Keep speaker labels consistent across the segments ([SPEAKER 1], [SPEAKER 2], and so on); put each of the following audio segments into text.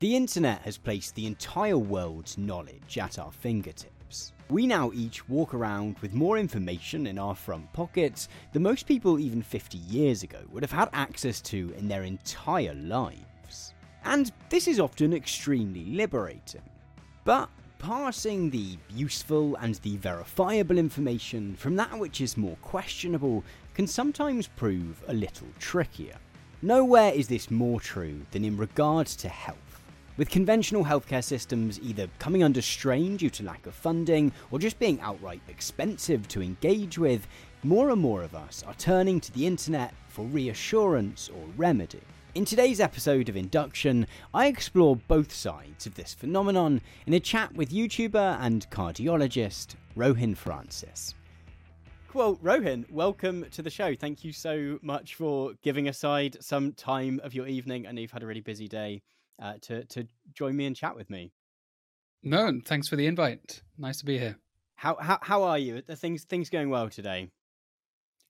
[SPEAKER 1] The internet has placed the entire world's knowledge at our fingertips. We now each walk around with more information in our front pockets than most people even 50 years ago would have had access to in their entire lives. And this is often extremely liberating. But parsing the useful and the verifiable information from that which is more questionable can sometimes prove a little trickier. Nowhere is this more true than in regards to health. With conventional healthcare systems either coming under strain due to lack of funding or just being outright expensive to engage with, more and more of us are turning to the internet for reassurance or remedy. In today's episode of Induction, I explore both sides of this phenomenon in a chat with YouTuber and cardiologist Rohin Francis. Well, Rohin, welcome to the show. Thank you so much for giving aside some time of your evening. I know you've had a really busy day uh, to to join me and chat with me.
[SPEAKER 2] No, thanks for the invite. Nice to be here.
[SPEAKER 1] How how how are you? Are things things going well today?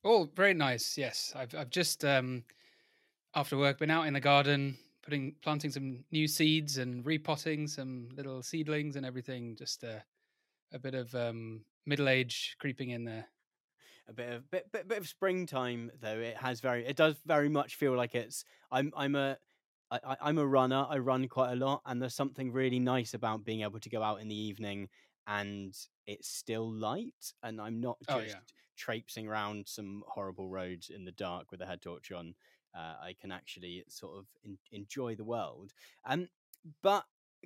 [SPEAKER 2] Oh, very nice. Yes, I've I've just um, after work been out in the garden, putting planting some new seeds and repotting some little seedlings and everything. Just uh, a bit of um, middle age creeping in there.
[SPEAKER 1] A bit of bit, bit bit of springtime though. It has very it does very much feel like it's I'm I'm a I, am a runner. I run quite a lot, and there's something really nice about being able to go out in the evening and it's still light, and I'm not just oh, yeah. traipsing around some horrible roads in the dark with a head torch on. Uh, I can actually sort of in, enjoy the world. Um, but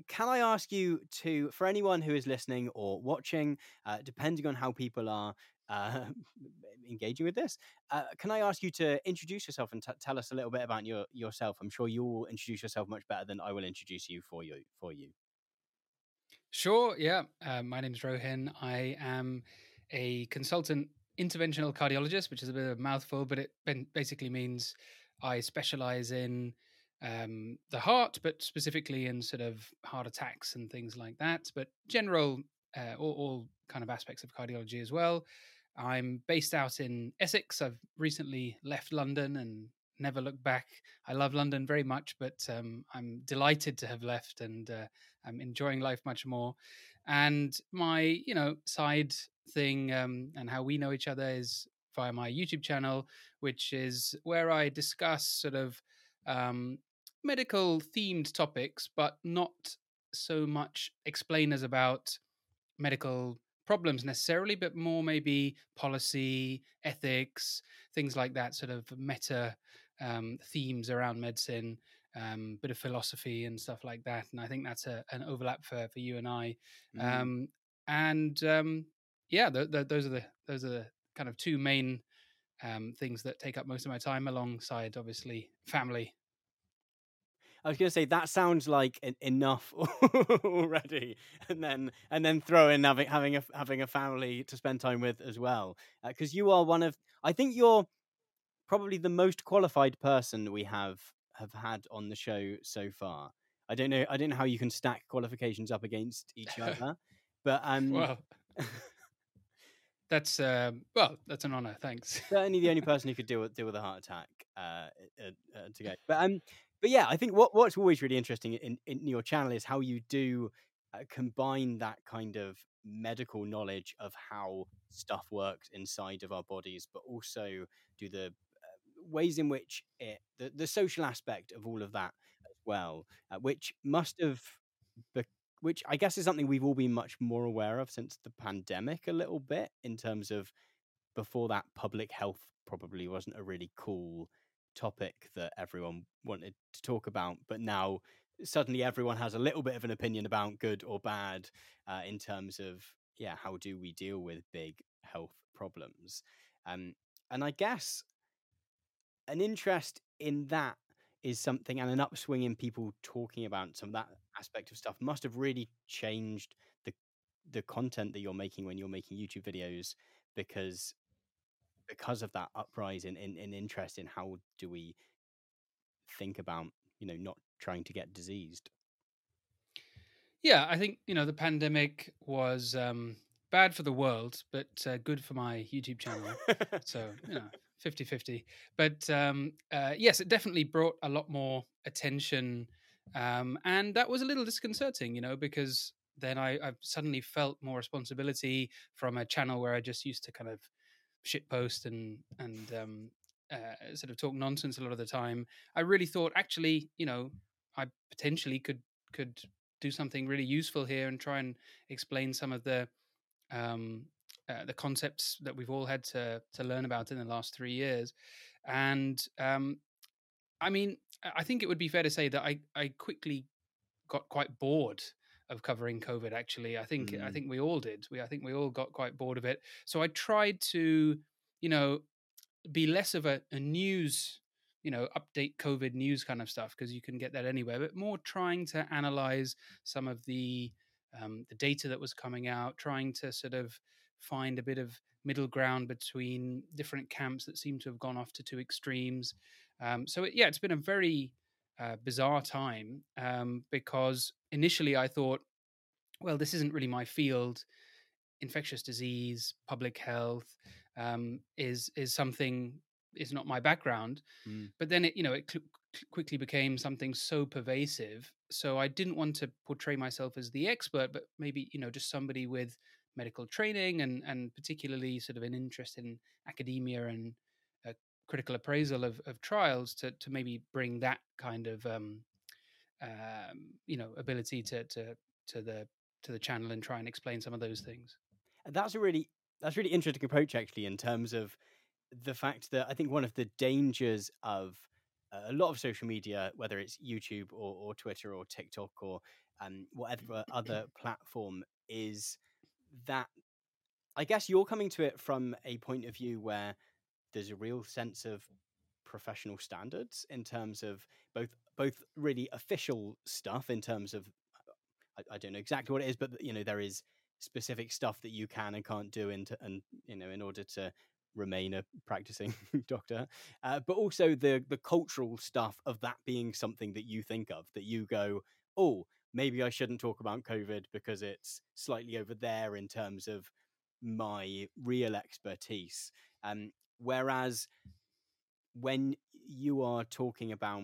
[SPEAKER 1] can I ask you to, for anyone who is listening or watching, uh, depending on how people are uh, engaging with this. Uh, can I ask you to introduce yourself and t- tell us a little bit about your yourself? I'm sure you will introduce yourself much better than I will introduce you for you for you.
[SPEAKER 2] Sure. Yeah. Uh, my name is Rohin. I am a consultant interventional cardiologist, which is a bit of a mouthful, but it basically means I specialize in um, the heart, but specifically in sort of heart attacks and things like that. But general, uh, all, all kind of aspects of cardiology as well. I'm based out in Essex. I've recently left London and never looked back. I love London very much, but um, I'm delighted to have left and uh, I'm enjoying life much more. And my, you know, side thing um, and how we know each other is via my YouTube channel, which is where I discuss sort of um, medical themed topics, but not so much explainers about medical problems necessarily, but more maybe policy, ethics, things like that, sort of meta um, themes around medicine, um, bit of philosophy and stuff like that. And I think that's a, an overlap for, for you and I. Mm. Um, and um, yeah, the, the, those are the those are the kind of two main um, things that take up most of my time, alongside obviously family
[SPEAKER 1] I was going to say that sounds like enough already, and then and then throw in having having a having a family to spend time with as well, because uh, you are one of I think you're probably the most qualified person we have have had on the show so far. I don't know I don't know how you can stack qualifications up against each other, but um.
[SPEAKER 2] Well. That's uh, well, that's an honor. Thanks.
[SPEAKER 1] Certainly, the only person who could deal with deal with a heart attack uh, uh, uh, to go. But um, but yeah, I think what what's always really interesting in, in your channel is how you do uh, combine that kind of medical knowledge of how stuff works inside of our bodies, but also do the uh, ways in which it the, the social aspect of all of that as well, uh, which must have. Be- which I guess is something we've all been much more aware of since the pandemic, a little bit in terms of before that, public health probably wasn't a really cool topic that everyone wanted to talk about, but now suddenly everyone has a little bit of an opinion about good or bad uh, in terms of yeah, how do we deal with big health problems? Um, and I guess an interest in that is something, and an upswing in people talking about some of that aspect of stuff must have really changed the the content that you're making when you're making YouTube videos because because of that uprising in, in interest in how do we think about you know not trying to get diseased?
[SPEAKER 2] Yeah i think you know the pandemic was um bad for the world but uh, good for my youtube channel. So you know 50 50 but um uh yes it definitely brought a lot more attention um, and that was a little disconcerting, you know, because then I, I suddenly felt more responsibility from a channel where I just used to kind of shitpost and and um, uh, sort of talk nonsense a lot of the time. I really thought, actually, you know, I potentially could could do something really useful here and try and explain some of the um, uh, the concepts that we've all had to to learn about in the last three years. And um, I mean, I think it would be fair to say that I I quickly got quite bored of covering COVID. Actually, I think mm. I think we all did. We I think we all got quite bored of it. So I tried to, you know, be less of a, a news you know update covid news kind of stuff because you can get that anywhere but more trying to analyze some of the um, the data that was coming out trying to sort of find a bit of middle ground between different camps that seem to have gone off to two extremes um, so it, yeah it's been a very uh, bizarre time um, because initially i thought well this isn't really my field infectious disease public health um, is is something is not my background. Mm. But then it, you know, it cl- quickly became something so pervasive. So I didn't want to portray myself as the expert, but maybe you know, just somebody with medical training and and particularly sort of an interest in academia and critical appraisal of, of trials to to maybe bring that kind of um, um, you know ability to to to the to the channel and try and explain some of those things.
[SPEAKER 1] That's a really that's really interesting approach actually in terms of the fact that I think one of the dangers of a lot of social media, whether it's YouTube or, or Twitter or TikTok or um, whatever other platform, is that I guess you're coming to it from a point of view where there's a real sense of professional standards in terms of both both really official stuff in terms of I, I don't know exactly what it is, but you know there is specific stuff that you can and can't do into and you know in order to remain a practicing doctor uh, but also the the cultural stuff of that being something that you think of that you go oh maybe i shouldn't talk about covid because it's slightly over there in terms of my real expertise. Um, whereas when you are talking about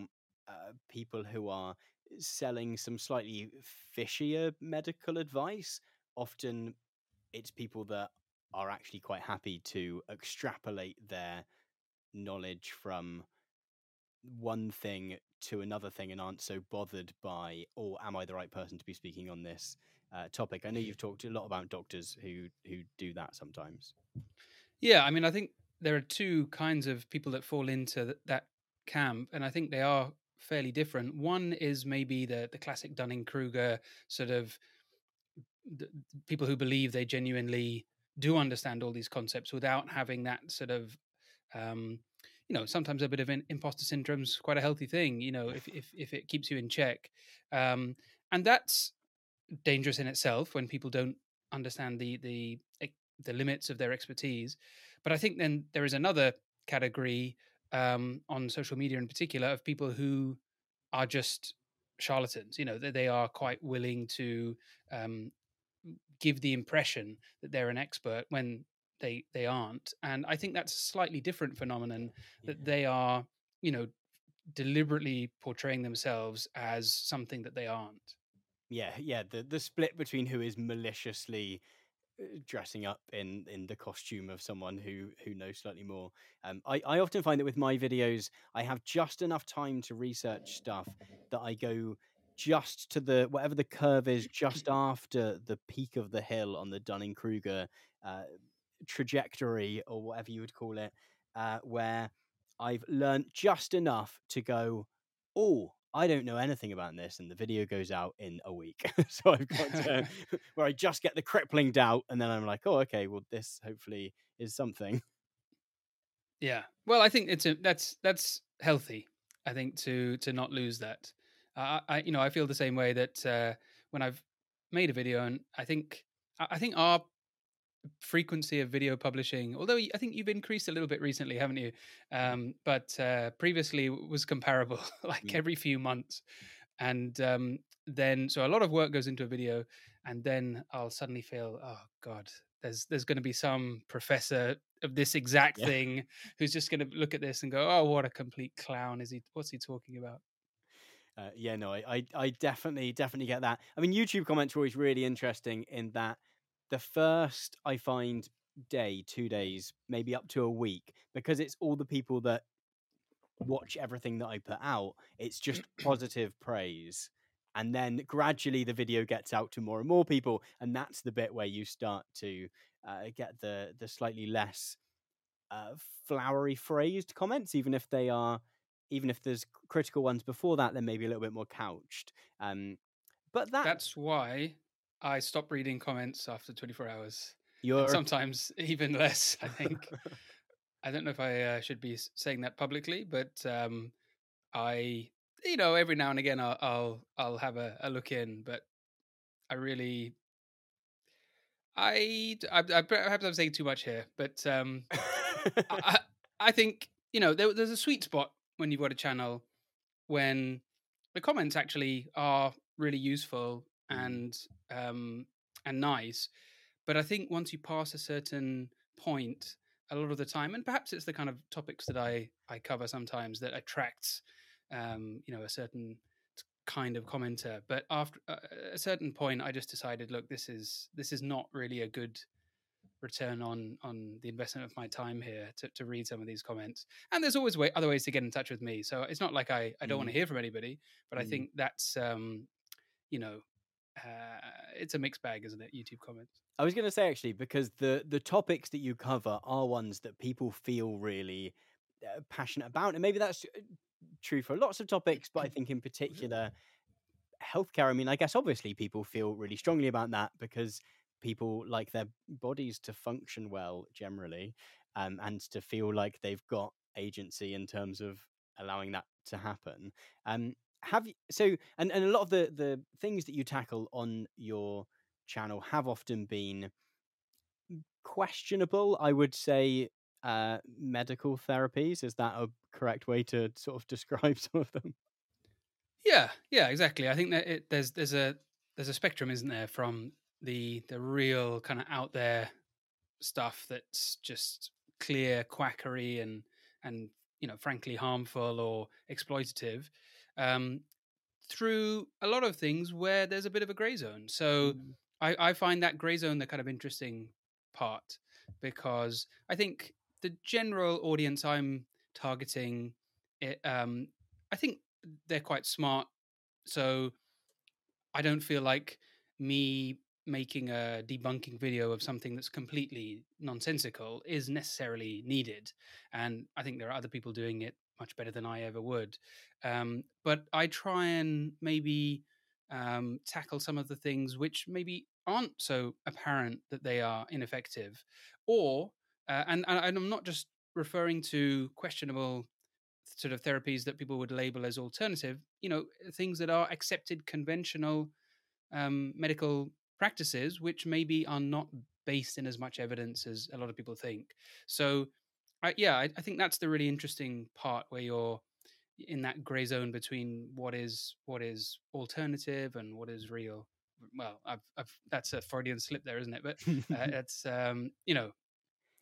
[SPEAKER 1] uh, people who are selling some slightly fishier medical advice often it's people that are actually quite happy to extrapolate their knowledge from one thing to another thing and aren't so bothered by, oh, am I the right person to be speaking on this uh, topic? I know you've talked a lot about doctors who who do that sometimes.
[SPEAKER 2] Yeah, I mean, I think there are two kinds of people that fall into that camp, and I think they are fairly different. One is maybe the the classic Dunning Kruger sort of people who believe they genuinely do understand all these concepts without having that sort of um, you know sometimes a bit of an imposter syndrome is quite a healthy thing you know if if, if it keeps you in check um, and that's dangerous in itself when people don't understand the the the limits of their expertise but i think then there is another category um, on social media in particular of people who are just charlatans you know they, they are quite willing to um, give the impression that they're an expert when they they aren't and i think that's a slightly different phenomenon that yeah. they are you know deliberately portraying themselves as something that they aren't
[SPEAKER 1] yeah yeah the the split between who is maliciously dressing up in in the costume of someone who who knows slightly more. Um, I, I often find that with my videos i have just enough time to research stuff that i go just to the whatever the curve is just after the peak of the hill on the Dunning Kruger uh, trajectory or whatever you would call it, uh, where I've learned just enough to go, oh, I don't know anything about this, and the video goes out in a week. so I've got to, where I just get the crippling doubt, and then I'm like, oh, okay, well, this hopefully is something.
[SPEAKER 2] Yeah, well, I think it's a, that's that's healthy. I think to to not lose that. I, I you know, I feel the same way that uh, when I've made a video, and I think I think our frequency of video publishing although i think you've increased a little bit recently haven't you mm-hmm. um, but uh, previously was comparable like mm. every few months and um, then so a lot of work goes into a video and then i'll suddenly feel oh god there's there's going to be some professor of this exact yeah. thing who's just going to look at this and go oh what a complete clown is he what's he talking about
[SPEAKER 1] Uh, yeah, no, I, I, I definitely, definitely get that. I mean, YouTube comments are always really interesting in that the first I find day, two days, maybe up to a week, because it's all the people that watch everything that I put out. It's just positive praise. And then gradually the video gets out to more and more people. And that's the bit where you start to uh, get the, the slightly less uh, flowery phrased comments, even if they are, even if there's critical ones before that, they're maybe a little bit more couched. Um, but that,
[SPEAKER 2] That's why I stop reading comments after 24 hours.
[SPEAKER 1] you're
[SPEAKER 2] And sometimes even less, I think. I don't know if I uh, should be saying that publicly, but um, I, you know, every now and again I'll I'll, I'll have a, a look in, but I really, I I perhaps I'm saying too much here, but um, I, I I think you know there, there's a sweet spot when you've got a channel when the comments actually are really useful. And um, and nice, but I think once you pass a certain point, a lot of the time, and perhaps it's the kind of topics that I I cover sometimes that attracts um, you know a certain kind of commenter. But after uh, a certain point, I just decided, look, this is this is not really a good return on on the investment of my time here to, to read some of these comments and there's always way, other ways to get in touch with me so it's not like i, I don't want
[SPEAKER 1] Mm.
[SPEAKER 2] to hear from anybody but i
[SPEAKER 1] Mm.
[SPEAKER 2] think that's um you know uh, it's a mixed bag isn't it youtube comments
[SPEAKER 1] I was going to say actually because the the topics that you cover are ones that people feel really uh, passionate about, and maybe that's uh, true for lots of topics. But I think in particular, healthcare. I mean, I guess obviously people feel really strongly about that because people like their bodies to function well generally, um, and to feel like they've got agency in terms of allowing that to happen. Um, have you so and and a lot of the the things that you tackle on your channel have often been questionable i would say uh medical therapies is that a correct way to sort of describe some of them?
[SPEAKER 2] Yeah yeah exactly i think that it, there's there's a there's a spectrum isn't there from the the real kind of out there stuff that's just clear quackery and and you know frankly harmful or exploitative um through a lot of things where there's a bit of a gray zone so
[SPEAKER 1] Mm.
[SPEAKER 2] I, I find that grey zone the kind of interesting part because I think the general audience I'm targeting, it, um, I think they're quite smart. So I don't feel like me making a debunking video of something that's completely nonsensical is necessarily needed. And I think there are other people doing it much better than I ever would. Um, but I try and maybe um, tackle some of the things which maybe aren't so apparent that they are ineffective, or uh, and, and I'm not just referring to questionable sort of therapies that people would label as alternative. You know, things that are accepted conventional um, medical practices, which maybe are not based in as much evidence as a lot of people think. So, I, yeah, I, I think that's the really interesting part where you're in that gray zone between what is what is alternative and what is real. Well, I've, I've that's a Freudian slip there, isn't it? But uh, it's um, you know,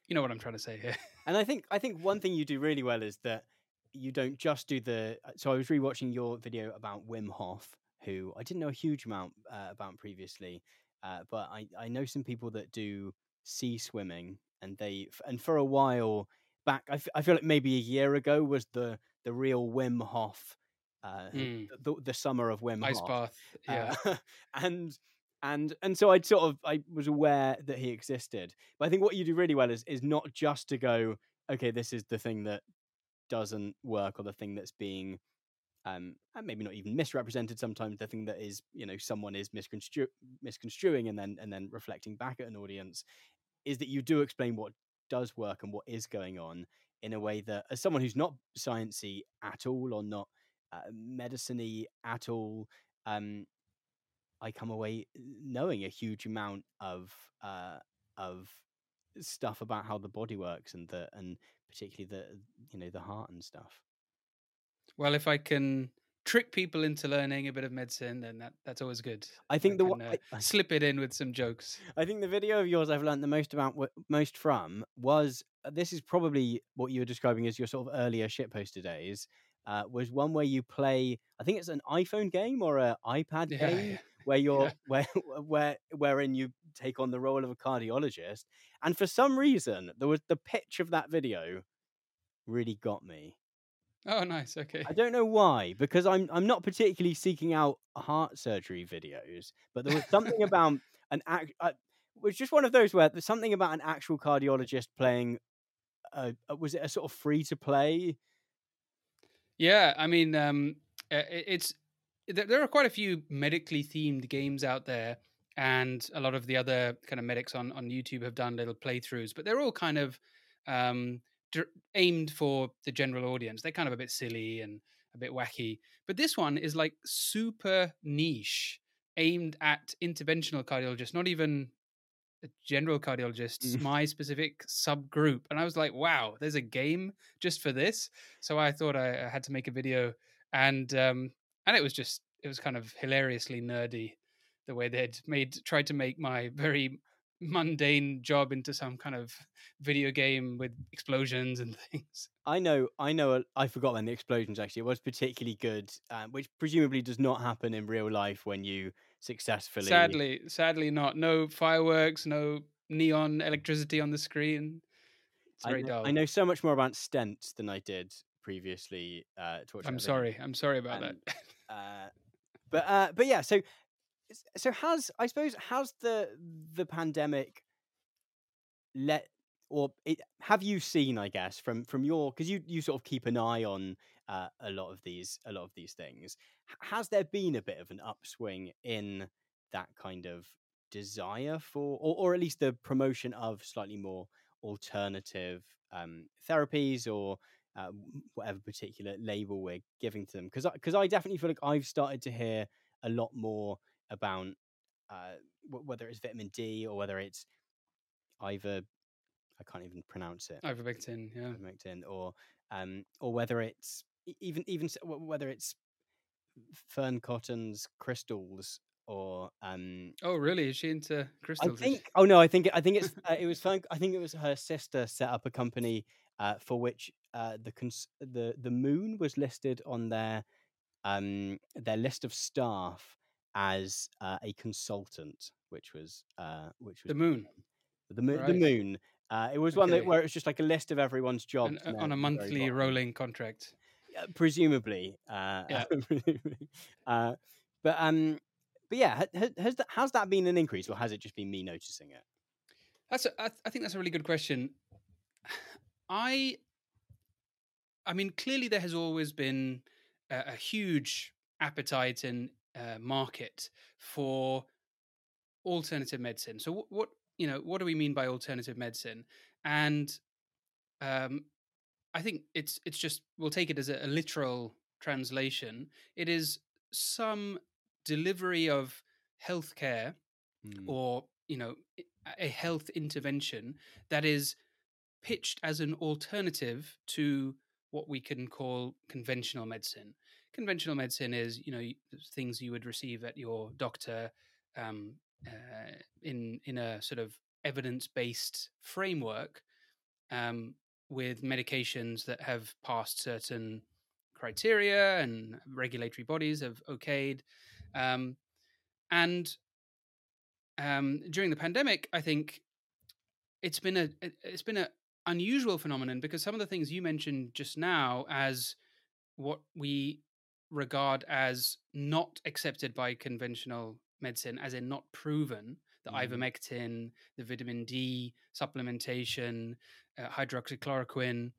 [SPEAKER 2] you know what I'm trying to say here.
[SPEAKER 1] and i think i think one thing you do really well is that you don't just do the so i was rewatching your video about wim hof who i didn't know a huge amount uh, about previously uh, but i i know some people that do sea swimming and they and for a while back I, f- I feel like maybe a year ago was the the real wim hof uh,
[SPEAKER 2] Mm.
[SPEAKER 1] the, the summer of wim
[SPEAKER 2] Ice
[SPEAKER 1] hof
[SPEAKER 2] bath, yeah.
[SPEAKER 1] uh, and and and so I'd sort of I was aware that he existed. But I think what you do really well is is not just to go, okay, this is the thing that doesn't work or the thing that's being um and maybe not even misrepresented sometimes the thing that is you know someone is misconstru- misconstruing and then and then reflecting back at an audience is that you do explain what does work and what is going on in a way that as someone who's not sciencey at all or not uh, medicine-y at all um I come away knowing a huge amount of uh, of stuff about how the body works and the and particularly the you know the heart and stuff.
[SPEAKER 2] Well, if I can trick people into learning a bit of medicine, then that that's always good.
[SPEAKER 1] I think the
[SPEAKER 2] can, uh,
[SPEAKER 1] I,
[SPEAKER 2] slip it in with some jokes.
[SPEAKER 1] I think the video of yours I've learned the most about most from was uh, this is probably what you were describing as your sort of earlier shitposter days. uh, was one where you play. I think it's an iPhone game or an iPad
[SPEAKER 2] Yeah,
[SPEAKER 1] game
[SPEAKER 2] yeah.
[SPEAKER 1] where you're
[SPEAKER 2] Yeah.
[SPEAKER 1] where where wherein you take on the role of a cardiologist. And for some reason, there was the pitch of that video really got me.
[SPEAKER 2] Oh, nice. Okay.
[SPEAKER 1] I don't know why, because I'm I'm not particularly seeking out heart surgery videos, but there was something about an act. Uh, it was just one of those where there's something about an actual cardiologist playing. A, a- was it a sort of free to play?
[SPEAKER 2] Yeah, I mean, um, uh, i- it's there, there are quite a few medically themed games out there, and a lot of the other kind of medics on on YouTube have done little playthroughs, but they're all kind of um, aimed for the general audience. They're kind of a bit silly and a bit wacky, but this one is like super niche, aimed at interventional cardiologists, not even a general cardiologists,
[SPEAKER 1] Mm.
[SPEAKER 2] my specific subgroup. And I was like, wow, there's a game just for this. So I thought I, I had to make a video, and um, and it was just it was kind of hilariously nerdy, the way they'd made tried to make my very mundane job into some kind of video game with explosions and things.
[SPEAKER 1] I know, I know. I forgot when the explosions actually it was particularly good, um, which presumably does not happen in real life when you successfully.
[SPEAKER 2] Sadly, sadly not. No fireworks, no neon electricity on the screen. It's
[SPEAKER 1] I know,
[SPEAKER 2] dull.
[SPEAKER 1] I know so much more about stents than I did previously. Uh,
[SPEAKER 2] I'm sorry. I'm sorry about
[SPEAKER 1] And,
[SPEAKER 2] that.
[SPEAKER 1] Uh, but uh, but yeah, so so has I suppose has the the pandemic let or it, have you seen I guess from from your because you you sort of keep an eye on uh, a lot of these a lot of these things. Has there been a bit of an upswing in that kind of desire for or, or at least the promotion of slightly more alternative um, therapies or uh, whatever particular label we're giving to them? Because because I, definitely feel like I've started to hear a lot more about uh, w- whether it's vitamin D or whether it's either I can't even pronounce it
[SPEAKER 2] Ivermectin, yeah.
[SPEAKER 1] ivermectin or um or whether it's even even whether it's Fearne Cotton's crystals or um
[SPEAKER 2] Oh, really? Is she into crystals? i
[SPEAKER 1] think. Oh no, I think. I think it's. Uh, it was fun. I think it was her sister set up a company uh, for which uh, the cons- the the moon was listed on their um their list of staff as uh, a consultant, which was uh which was
[SPEAKER 2] The moon.
[SPEAKER 1] the moon. The moon. Uh, it was one that where it was just like a list of everyone's jobs
[SPEAKER 2] uh, on a
[SPEAKER 1] at the very
[SPEAKER 2] monthly rolling contract.
[SPEAKER 1] Presumably. Uh,
[SPEAKER 2] Yeah.
[SPEAKER 1] uh, but um, but yeah, ha- ha- has that has that been an increase or has it just been me noticing it?
[SPEAKER 2] That's a, I, th- I think that's a really good question. I I mean clearly there has always been a, a huge appetite and uh, market for alternative medicine. So what, what you know what do we mean by alternative medicine? And um, I think it's it's just we'll take it as a, a literal translation. It is some delivery of healthcare
[SPEAKER 1] Mm.
[SPEAKER 2] or you know a health intervention that is pitched as an alternative to what we can call conventional medicine conventional medicine is you know things you would receive at your doctor um, uh, in in a sort of evidence based framework um, with medications that have passed certain criteria and regulatory bodies have okayed um, and um, during the pandemic, I think it's been a it- it's been a unusual phenomenon because some of the things you mentioned just now as what we regard as not accepted by conventional medicine, as in not proven, the
[SPEAKER 1] Mhm.
[SPEAKER 2] ivermectin, the vitamin D supplementation, uh, hydroxychloroquine,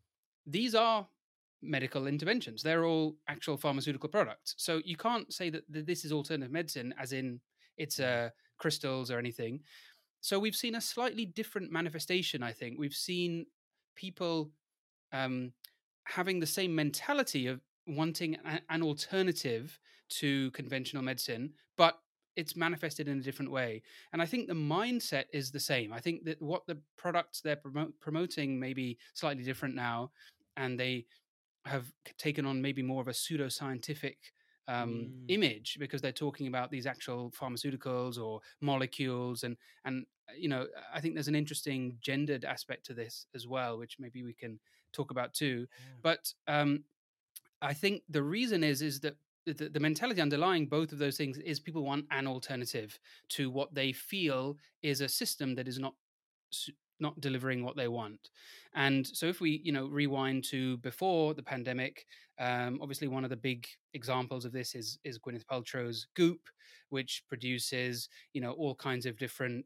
[SPEAKER 2] these are medical interventions. They're all actual pharmaceutical products. So you can't say that, that this is alternative medicine, as in it's uh, crystals or anything. So we've seen a slightly different manifestation. I think we've seen people um, having the same mentality of wanting an alternative to conventional medicine, but it's manifested in a different way. And I think the mindset is the same. I think that what the products they're promo- promoting may be slightly different now, and they have taken on maybe more of a pseudoscientific um,
[SPEAKER 1] Mm.
[SPEAKER 2] image because they're talking about these actual pharmaceuticals or molecules, and and uh, you know I think there's an interesting gendered aspect to this as well, which maybe we can talk about too. But um, I think the reason is is that the, the mentality underlying both of those things is people want an alternative to what they feel is a system that is not not delivering what they want. And so if we, you know, rewind to before the pandemic, um, obviously one of the big examples of this is is Gwyneth Paltrow's Goop, which produces, you know, all kinds of different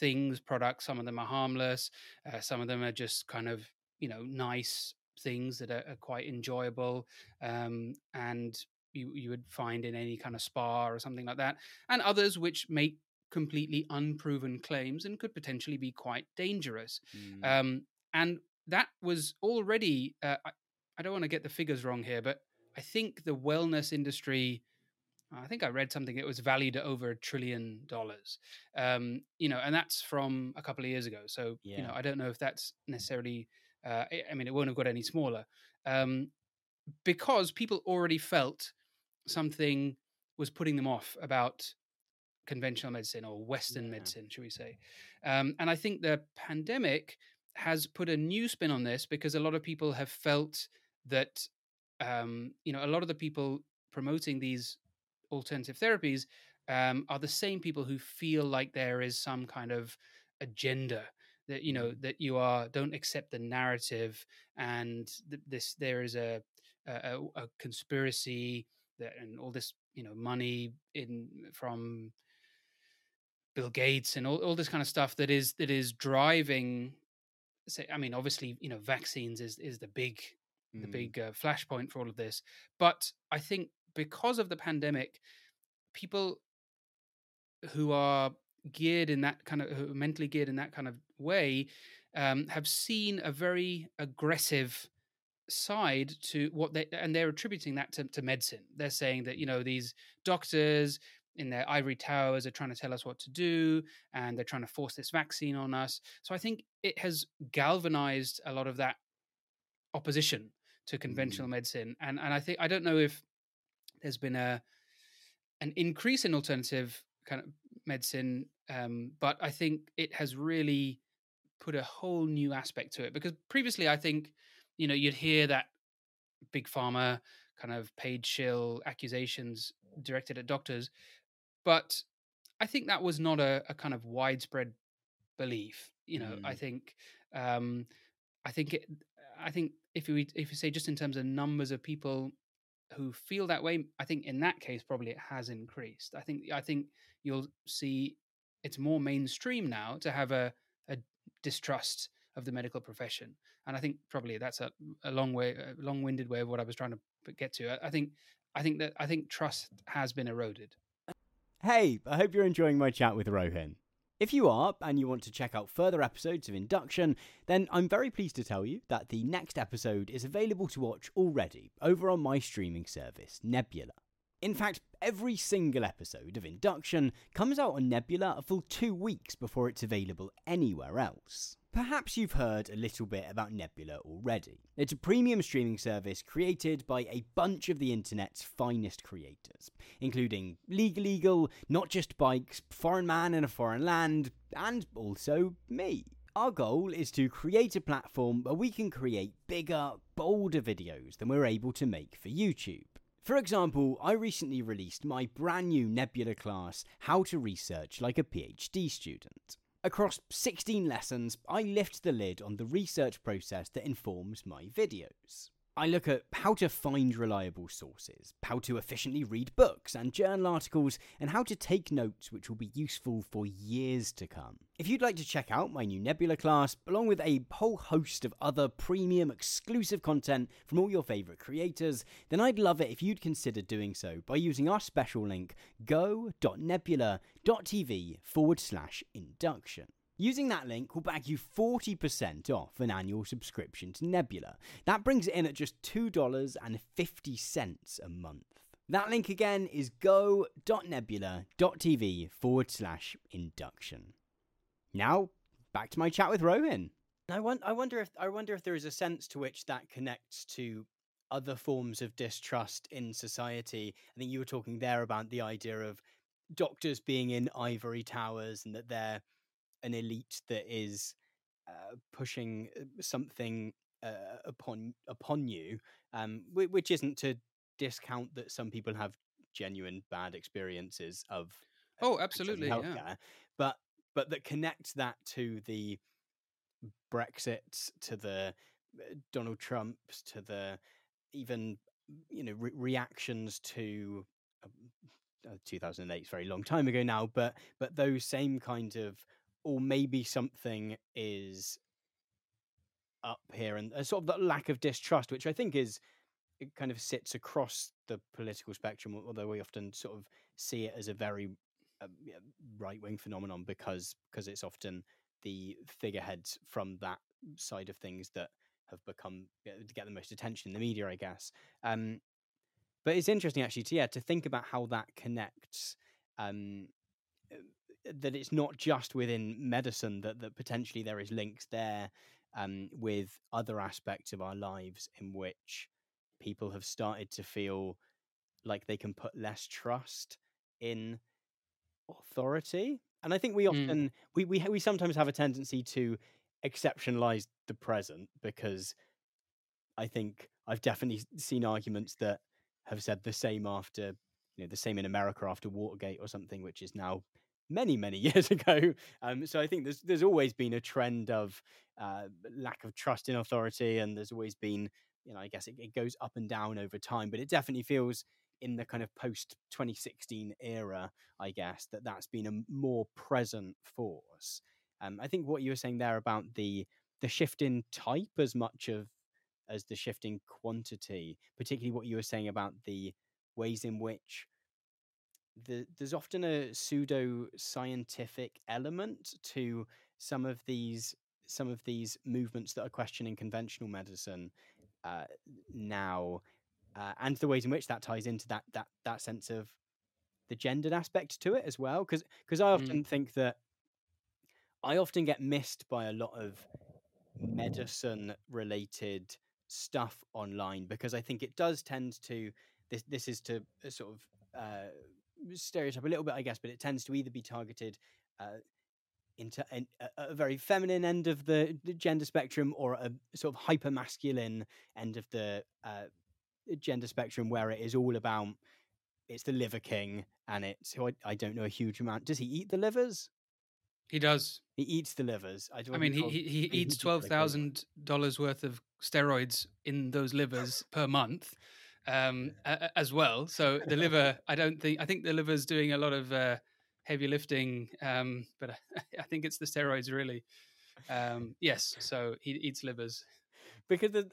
[SPEAKER 2] things, products. Some of them are harmless, uh, some of them are just kind of, you know, nice things that are, are quite enjoyable um, and you, you would find in any kind of spa or something like that, and others which make completely unproven claims and could potentially be quite dangerous. Mm. Um, and that was already, uh, I, I don't want to get the figures wrong here, but I think the wellness industry. I think I read something that was valued at over a trillion dollars. Um, you know, and that's from a couple of years ago. So, yeah. you know, I don't know if that's necessarily. Uh, I mean, it won't have got any smaller um, because people already felt something was putting them off about conventional medicine or Western yeah. medicine, should we say? Um, and I think the pandemic has put a new spin on this because a lot of people have felt that um, you know a lot of the people promoting these alternative therapies um, are the same people who feel like there is some kind of agenda that you know mm. that you are don't accept the narrative and th- this there is a a, a conspiracy that and all this you know money in from Bill Gates and all, all this kind of stuff that is that is driving. Say, I mean, obviously, you know, vaccines is is the big mm. the big uh, flashpoint for all of this. But I think because of the pandemic, people who are geared in that kind of mentally geared in that kind of way um, have seen a very aggressive side to what they and they're attributing that to, to medicine they're saying that you know these doctors in their ivory towers are trying to tell us what to do and they're trying to force this vaccine on us so i think it has galvanized a lot of that opposition to conventional mm. medicine and and i think i don't know if there's been a an increase in alternative kind of medicine um, but i think it has really put a whole new aspect to it because previously i think you know you'd hear that big pharma kind of paid shill accusations directed at doctors but I think that was not a, a kind of widespread belief. You know, mm. I think um, I think it, I think if we if you say just in terms of numbers of people who feel that way, I think in that case probably it has increased. I think I think you'll see it's more mainstream now to have a, a distrust of the medical profession, and I think probably that's a, a long way, a long-winded way of what I was trying to get to. I, I think I think that I think trust has been eroded.
[SPEAKER 1] Hey, I hope you're enjoying my chat with Rohin. If you are, and you want to check out further episodes of Induction, then I'm very pleased to tell you that the next episode is available to watch already over on my streaming service, Nebula. In fact, every single episode of Induction comes out on Nebula a full two weeks before it's available anywhere else. Perhaps you've heard a little bit about Nebula already. It's a premium streaming service created by a bunch of the internet's finest creators, including Legal Eagle, Not Just Bikes, Foreign Man in a Foreign Land, and also me. Our goal is to create a platform where we can create bigger, bolder videos than we're able to make for YouTube. For example, I recently released my brand new Nebula class, How to Research Like a PhD Student. Across 16 lessons, I lift the lid on the research process that informs my videos. I look at how to find reliable sources, how to efficiently read books and journal articles, and how to take notes which will be useful for years to come. If you'd like to check out my new Nebula class, along with a whole host of other premium exclusive content from all your favourite creators, then I'd love it if you'd consider doing so by using our special link go.nebula.tv forward slash induction. Using that link will bag you 40% off an annual subscription to Nebula. That brings it in at just $2.50 a month. That link again is go.nebula.tv forward slash induction. Now, back to my chat with Rohin. I, I wonder if I wonder if there is a sense to which that connects to other forms of distrust in society. I think you were talking there about the idea of doctors being in ivory towers and that they're an elite that is uh, pushing uh, something uh, upon upon you, um, which isn't to discount that some people have genuine bad experiences of
[SPEAKER 2] oh absolutely
[SPEAKER 1] healthcare,
[SPEAKER 2] yeah.
[SPEAKER 1] but but that connects that to the Brexit, to the uh, Donald Trumps, to the even you know re- reactions to um, uh, 2008 is very long time ago now, but but those same kind of or maybe something is up here and a sort of that lack of distrust, which I think is it kind of sits across the political spectrum, although we often sort of see it as a very uh, right wing phenomenon because because it's often the figureheads from that side of things that have become to get the most attention in the media, I guess. Um, but it's interesting actually to yeah to think about how that connects. Um, uh, that it's not just within medicine that that potentially there is links there um, with other aspects of our lives in which people have started to feel like they can put less trust in authority and i think we mm. often mm. we, we we sometimes have a tendency to exceptionalize the present because i think i've definitely seen arguments that have said the same after you know the same in america after watergate or something which is now many many years ago um, so i think there's there's always been a trend of uh, lack of trust in authority and there's always been you know i guess it, it goes up and down over time but it definitely feels in the kind of post 2016 era, I guess, that that's been a more present force. Um, I think what you were saying there about the the shift in type as much of as the shift in quantity, particularly what you were saying about the ways in which the, there's often a pseudo scientific element to some of these some of these movements that are questioning conventional medicine uh, now uh, and the ways in which that ties into that that that sense of the gendered aspect to it as well. Because because I mm. often mm. think that I often get missed by a lot of medicine related stuff online because I think it does tend to this this is to uh, sort of uh, stereotype a little bit, I guess, but it tends to either be targeted uh, into a, a, very feminine end of the, the, gender spectrum or a sort of hyper masculine end of the uh, gender spectrum where it is all about it's the liver king and it's who I, I don't know a huge amount. Does he eat the livers?
[SPEAKER 2] He does.
[SPEAKER 1] He eats the livers.
[SPEAKER 2] I, I mean, he, he, he eats twelve thousand dollars worth of steroids in those livers per month, um, as well. So the liver, I don't think. I think the liver's doing a lot of uh, heavy lifting, um, but I think it's the steroids really. Um, yes, so he eats livers
[SPEAKER 1] because the,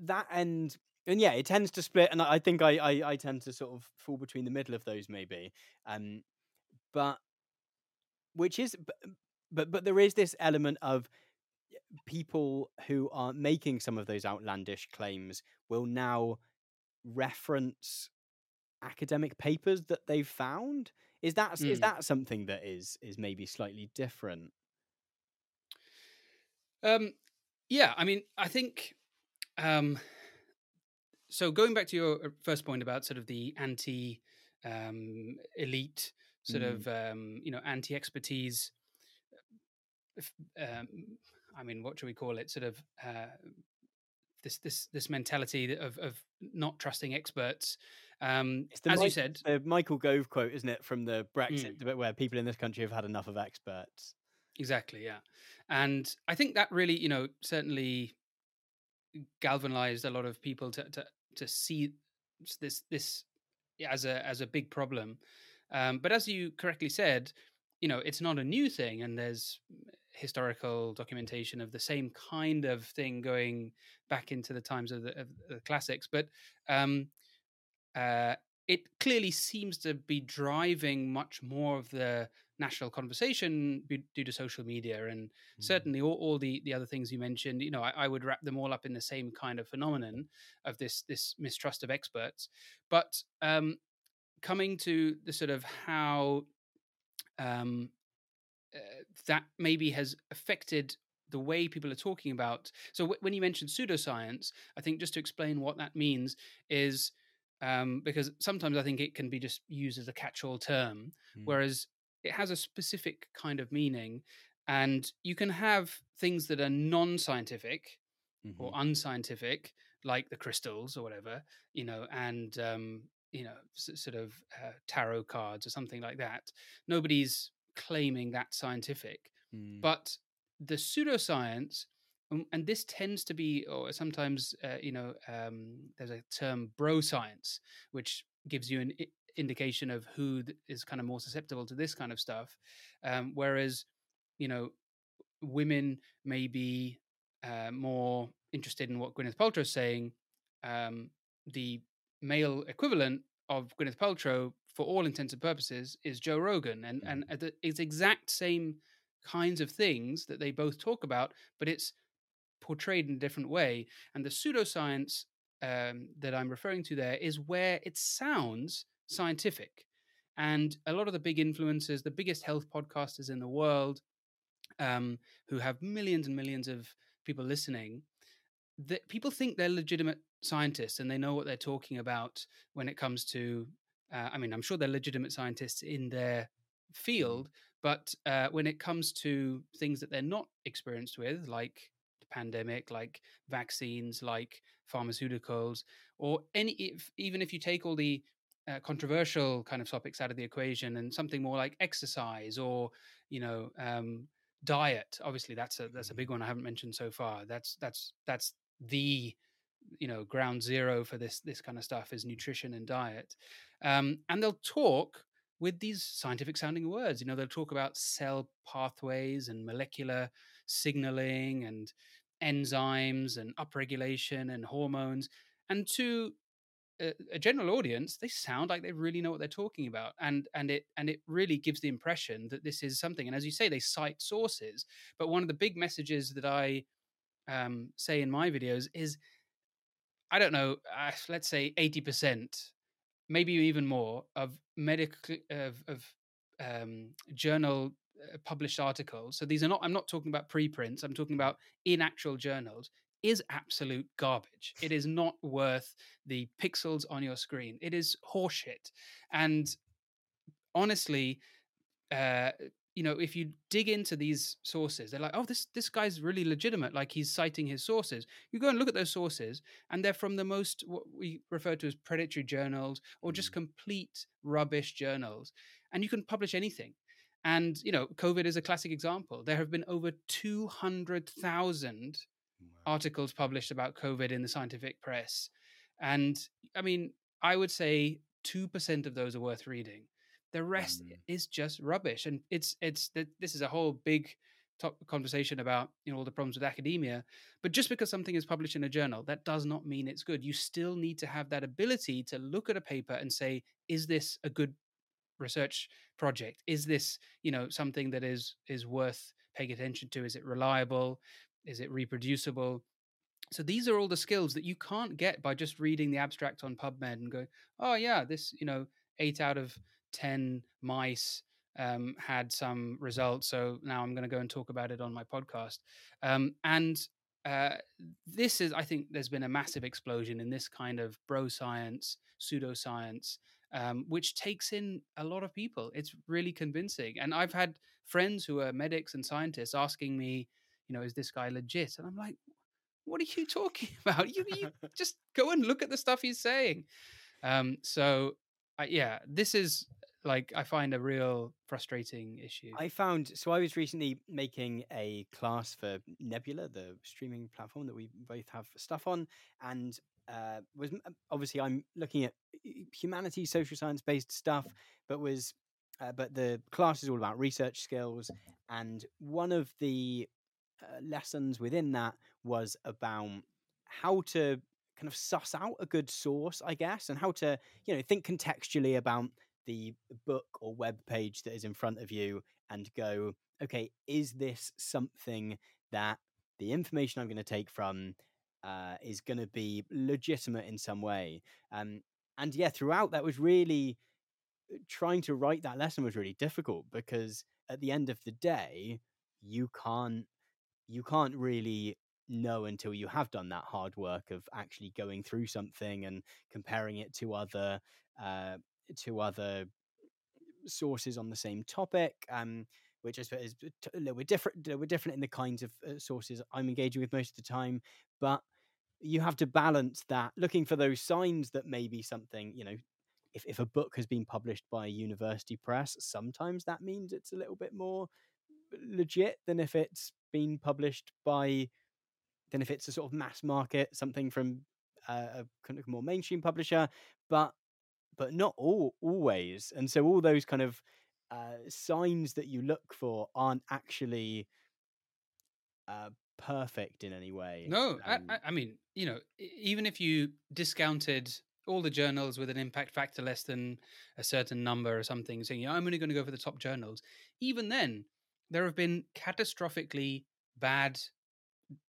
[SPEAKER 1] that end and yeah, it tends to split, and I think I, I, I tend to sort of fall between the middle of those maybe, um, but which is but but there is this element of people who are making some of those outlandish claims will now reference academic papers that they've found. Is that mm. is that something that is is maybe slightly different?
[SPEAKER 2] Um, yeah, I mean, I think um, so going back to your uh, first point about sort of the anti um, elite sort mm. of um, you know anti expertise um, i mean what should we call it sort of uh, this this this mentality of of not trusting experts um, as
[SPEAKER 1] Mike,
[SPEAKER 2] you said
[SPEAKER 1] the michael gove quote isn't it from the brexit mm. where people in this country have had enough of experts
[SPEAKER 2] exactly yeah and i think that really you know certainly galvanized a lot of people to, to to see this this as a as a big problem. Um, but as you correctly said, you know it's not a new thing, and there's historical documentation of the same kind of thing going back into the times of the, of the classics. But um, uh, it clearly seems to be driving much more of the national conversation due to social media and mm-hmm. certainly all, all, the the other things you mentioned you know I, I, would wrap them all up in the same kind of phenomenon of this this mistrust of experts but um, coming to the sort of how um, that maybe has affected the way people are talking about so w- when you mentioned pseudoscience i think just to explain what that means is um, because sometimes I think it can be just used as a catch-all term, mm. whereas it has a specific kind of meaning, and you can have things that are non-scientific or
[SPEAKER 1] Mhm.
[SPEAKER 2] unscientific, like the crystals or whatever, you know, and um, you know, s- sort of uh, tarot cards or something like that. Nobody's claiming that scientific,
[SPEAKER 1] Mm.
[SPEAKER 2] but the pseudoscience, um, and this tends to be, or sometimes, uh, you know, um, there's a term bro science, which gives you an I- indication of who is kind of more susceptible to this kind of stuff. Um, whereas, you know, women may be uh, more interested in what Gwyneth Paltrow is saying. Um, the male equivalent of Gwyneth Paltrow, for all intents and purposes, is Joe Rogan, and and
[SPEAKER 1] Mm.
[SPEAKER 2] the, it's exact same kinds of things that they both talk about, but it's portrayed in a different way. And the pseudoscience um, that I'm referring to there is where it sounds scientific. And a lot of the big influencers, the biggest health podcasters in the world, um, who have millions and millions of people listening, that people think they're legitimate scientists and they know what they're talking about when it comes to. Uh, I mean, I'm sure they're legitimate scientists in their field, but uh, when it comes to things that they're not experienced with, like the pandemic, like vaccines, like pharmaceuticals, or any, if, even if you take all the uh, controversial kind of topics out of the equation and something more like exercise or you know um, diet obviously that's a that's a big one i haven't mentioned so far. That's that's that's the you know ground zero for this this kind of stuff is nutrition and diet um, and they'll talk with these scientific sounding words you know they'll talk about cell pathways and molecular signaling and enzymes and upregulation and hormones and to a, a general audience they sound like they really know what they're talking about and and it and it really gives the impression that this is something and as you say they cite sources but one of the big messages that i um, say in my videos is i don't know uh, let's say 80% maybe even more of medical of, of um, journal uh, published articles so these are not i'm not talking about preprints i'm talking about in actual journals is absolute garbage. It is not worth the pixels on your screen. It is horseshit. And honestly, uh, you know, if you dig into these sources, they're like, oh, this this guy's really legitimate. Like he's citing his sources. You go and look at those sources, and they're from the most what we refer to as predatory journals or just mm. complete rubbish journals. And you can publish anything. And you know, COVID is a classic example. There have been over two hundred thousand articles published about COVID in the scientific press. And I mean, I would say 2% of those are worth reading. The rest
[SPEAKER 1] Mm.
[SPEAKER 2] is just rubbish. And it's, it's, th- this is a whole big top conversation about, you know, all the problems with academia. But just because something is published in a journal, that does not mean it's good. You still need to have that ability to look at a paper and say, is this a good research project? Is this, you know, something that is, is worth paying attention to? Is it reliable? Is it reproducible? So these are all the skills that you can't get by just reading the abstract on PubMed and going, oh yeah, this you know eight out of ten mice um, had some results, so now I'm going to go and talk about it on my podcast. Um, and uh, this is, I think, there's been a massive explosion in this kind of bro science, pseudoscience, um, which takes in a lot of people. It's really convincing, and I've had friends who are medics and scientists asking me you know, is this guy legit? And I'm like, what are you talking about? You, you just go and look at the stuff he's saying. Um, so, uh, yeah, this is like I find a real frustrating issue.
[SPEAKER 1] I found so I was recently making a class for Nebula, the streaming platform that we both have stuff on, and uh, was obviously I'm looking at humanities, social science based stuff, but was uh, but the class is all about research skills, and one of the uh, lessons within that was about how to kind of suss out a good source, I guess, and how to you know think contextually about the book or web page that is in front of you and go, okay, is this something that the information I'm going to take from uh, is going to be legitimate in some way? Um, and yeah, throughout that was really trying to write that lesson was really difficult because at the end of the day, you can't you can't really know until you have done that hard work of actually going through something and comparing it to other uh, to other sources on the same topic. Um, which is, is a little bit different. We're different in the kinds of uh, sources I'm engaging with most of the time, but you have to balance that, looking for those signs that maybe something, you know, if, if a book has been published by a university press, sometimes that means it's a little bit more legit than if it's been published by than if it's a sort of mass market something from uh, a kind of more mainstream publisher but but not all always and so all those kind of uh, signs that you look for aren't actually uh, perfect in any way
[SPEAKER 2] no um, I, I mean you know even if you discounted all the journals with an impact factor less than a certain number or something saying you i'm only going to go for the top journals even then there have been catastrophically bad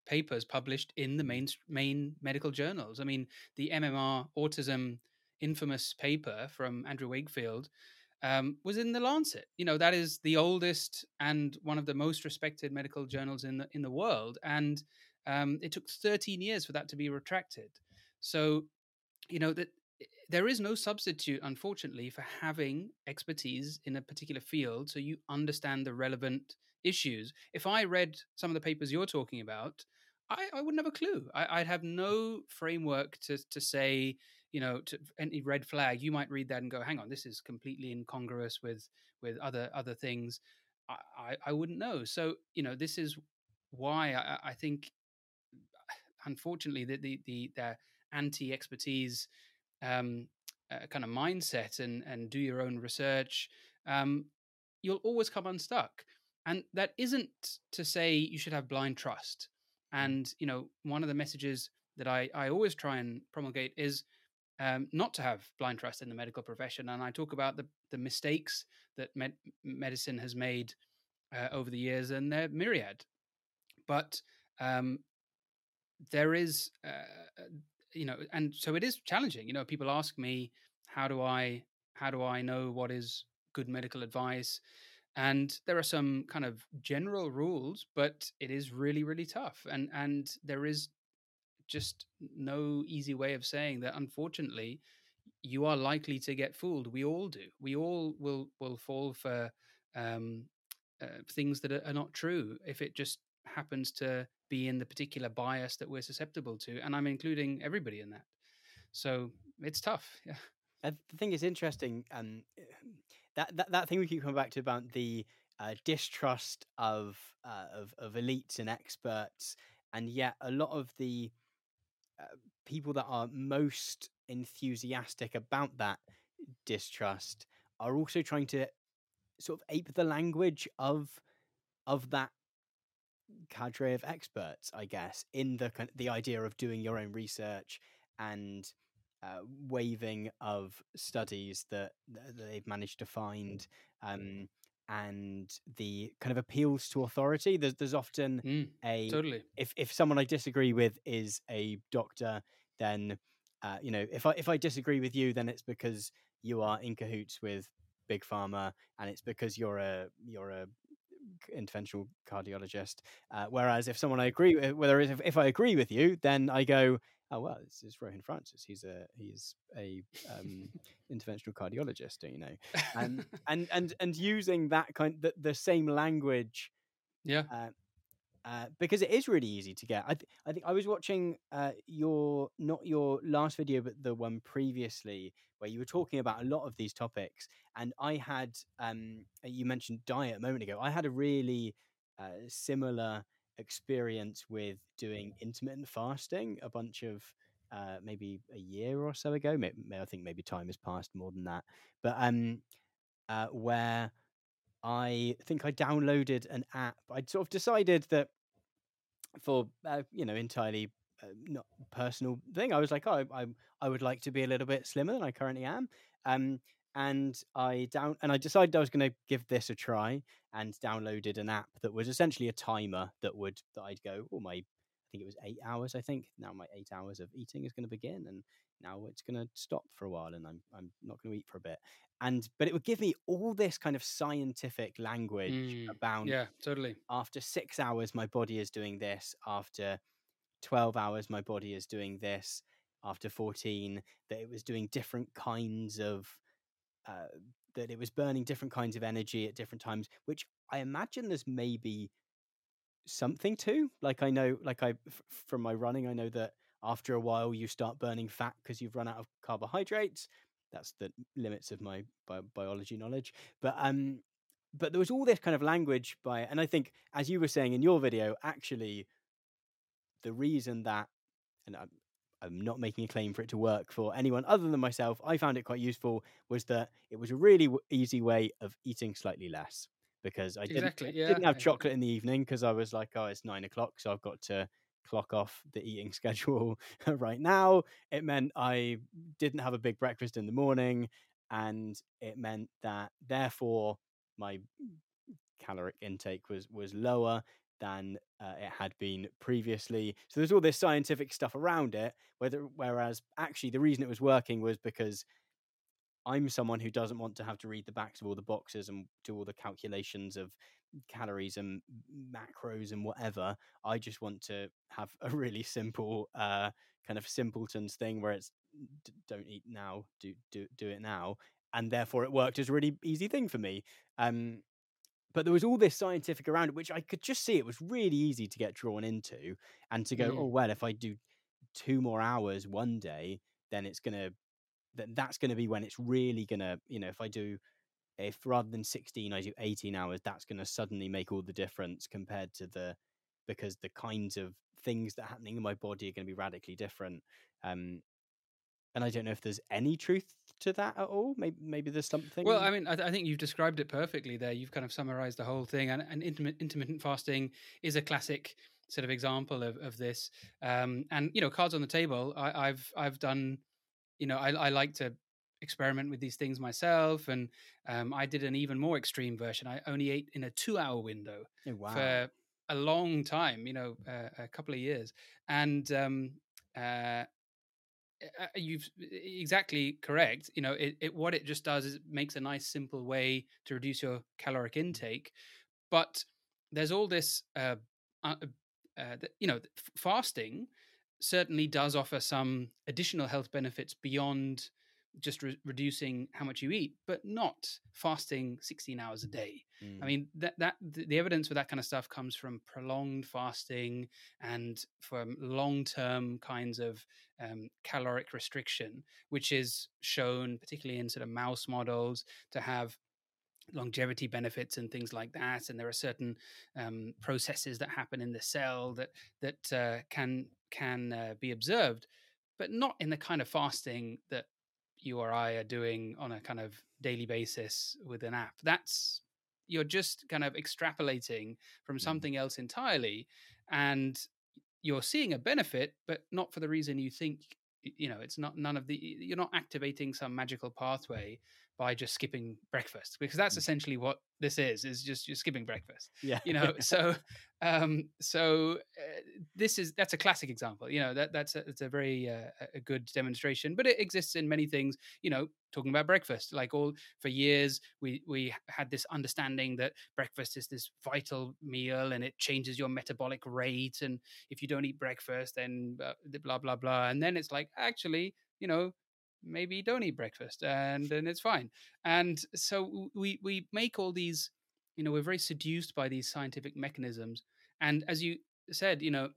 [SPEAKER 2] papers published in the mm. main main medical journals. I mean, the MMR autism infamous paper from Andrew Wakefield um, was in the Lancet. You know, that is the oldest and one of the most respected medical journals in the in the world, and um, it took 13 years for that to be retracted. So, you know that there is no substitute, unfortunately, for having expertise in a particular field so you understand the relevant issues. If I read some of the papers you're talking about, I, I wouldn't have a clue. I, would have no framework to, to say, you know, to any red flag. You might read that and go, hang on, this is completely incongruous with with other other things. I, I, I wouldn't know. So, you know, this is why I, I think, unfortunately, the, the, the, the anti expertise um, uh, kind of mindset and and do your own research, um, you'll always come unstuck. And that isn't to say you should have blind trust. Mm. And you know, one of the messages that I I always try and promulgate is um, not to have blind trust in the medical profession. And I talk about the the mistakes that med- medicine has made uh, over the years, and they're myriad. But um, there is uh, you know, and so it is challenging. You know, people ask me, how do I how do I know what is good medical advice? And there are some kind of general rules, but it is really, really tough. And and there is just no easy way of saying that unfortunately you are likely to get fooled. We all do. We all will will fall for um, uh, things that are, not true if it just happens to be in the particular bias that we're susceptible to and i'm including everybody in that so it's tough yeah
[SPEAKER 1] i think it's interesting um that, that that thing we keep coming back to about the uh, distrust of, uh, of of elites and experts and yet a lot of the uh, people that are most enthusiastic about that distrust are also trying to sort of ape the language of of that cadre of experts, I guess, in the the idea of doing your own research and uh, waving of studies that, that, they've managed to find, um, and the kind of appeals to authority. There's there's often
[SPEAKER 2] mm,
[SPEAKER 1] a
[SPEAKER 2] totally
[SPEAKER 1] if if someone I disagree with is a doctor, then uh, you know if I if I disagree with you, then it's because you are in cahoots with big pharma and it's because you're a you're a interventional cardiologist. Uh, whereas if someone I agree with, whether if, if I agree with you, then I go, oh well, this is Rohin Francis. He's a he's a um, interventional cardiologist, don't you know, and and and and using that kind the, the same language,
[SPEAKER 2] yeah.
[SPEAKER 1] Uh, uh, because it is really easy to get. I, th- I think I was watching uh, your not your last video, but the one previously where you were talking about a lot of these topics, and I had um, uh, you mentioned diet a moment ago. I had a really uh, similar experience with doing intermittent fasting a bunch of uh, maybe a year or so ago. Maybe, I think maybe time has passed more than that, but um, uh, where I think I downloaded an app. I'd sort of decided that for uh, you know entirely uh, not personal thing. I was like, oh, I, I would like to be a little bit slimmer than I currently am. Um, and I down and I decided I was going to give this a try and downloaded an app that was essentially a timer that would that I'd go, oh my, I think it was eight hours. I think now my eight hours of eating is going to begin, and now it's going to stop for a while, and I'm I'm not going to eat for a bit and but it would give me all this kind of scientific language
[SPEAKER 2] mm,
[SPEAKER 1] about
[SPEAKER 2] yeah totally
[SPEAKER 1] after six hours my body is doing this after 12 hours my body is doing this after 14 that it was doing different kinds of uh, that it was burning different kinds of energy at different times, which I imagine there's maybe something to. Like I know, like I f- from my running, I know that after a while you start burning fat because you've run out of carbohydrates. That's the limits of my bi- biology knowledge. But um, but there was all this kind of language by, and I think as you were saying in your video, actually, the reason that, and I'm, I'm not making a claim for it to work for anyone other than myself. I found it quite useful. Was that it was a really w- easy way of eating slightly less because I didn't,
[SPEAKER 2] Exactly, yeah,
[SPEAKER 1] didn't have chocolate in the evening because I was like, oh, it's nine o'clock, so I've got to clock off the eating schedule right now. It meant I didn't have a big breakfast in the morning, and it meant that therefore my caloric intake was was lower than uh, it had been previously. So there's all this scientific stuff around it. Whether whereas actually the reason it was working was because I'm someone who doesn't want to have to read the backs of all the boxes and do all the calculations of calories and macros and whatever. I just want to have a really simple uh, kind of simpletons thing where it's d- don't eat now, do do do it now, and therefore it worked as a really easy thing for me. Um, but there was all this scientific around it, which I could just see it was really easy to get drawn into, and to go,
[SPEAKER 2] Mm.
[SPEAKER 1] oh well, if I do two more hours one day, then it's gonna that that's gonna be when it's really gonna, you know, if I do if rather than 16 I do 18 hours, that's gonna suddenly make all the difference compared to the because the kinds of things that are happening in my body are gonna be radically different. Um and I don't know if there's any truth to that at all. Maybe maybe there's something.
[SPEAKER 2] Well, I mean, I, th- I think you've described it perfectly there. You've kind of summarized the whole thing, and, and intermittent, intermittent fasting is a classic sort of example of, of this. Um, and you know, cards on the table. I, I've I've done, you know, I, I like to experiment with these things myself, and um, I did an even more extreme version. I only ate in a two-hour window
[SPEAKER 1] Oh, wow.
[SPEAKER 2] for a long time, you know, uh, a couple of years, and um, uh, uh, you've exactly correct. You know, it, it what it just does is it makes a nice simple way to reduce your caloric intake, but there's all this, uh, uh, uh, you know, fasting certainly does offer some additional health benefits beyond just re- reducing how much you eat, but not fasting 16 hours a day. I
[SPEAKER 1] Mm.
[SPEAKER 2] mean that that the the evidence for that kind of stuff comes from prolonged fasting and from long term kinds of um, caloric restriction, which is shown particularly in sort of mouse models to have longevity benefits and things like that. And there are certain um, processes that happen in the cell that that uh, can can uh, be observed, but not in the kind of fasting that you or I are doing on a kind of daily basis with an app. That's you're just kind of extrapolating from
[SPEAKER 1] Mm.
[SPEAKER 2] something else entirely, and you're seeing a benefit, but not for the reason you think. You know, it's not none of the. You're not activating some magical pathway by just skipping breakfast because that's
[SPEAKER 1] Mm.
[SPEAKER 2] essentially what this is. Is just you're skipping breakfast
[SPEAKER 1] yeah.
[SPEAKER 2] you know so um so uh, this is that's a classic example you know that that's a, it's a very uh, a good demonstration but it exists in many things you know talking about breakfast like all for years we we had this understanding that breakfast is this vital meal and it changes your metabolic rate and if you don't eat breakfast then uh, blah blah blah and then it's like actually you know maybe don't eat breakfast and then it's fine and so we we make all these you know we're very seduced by these scientific mechanisms and as you said you know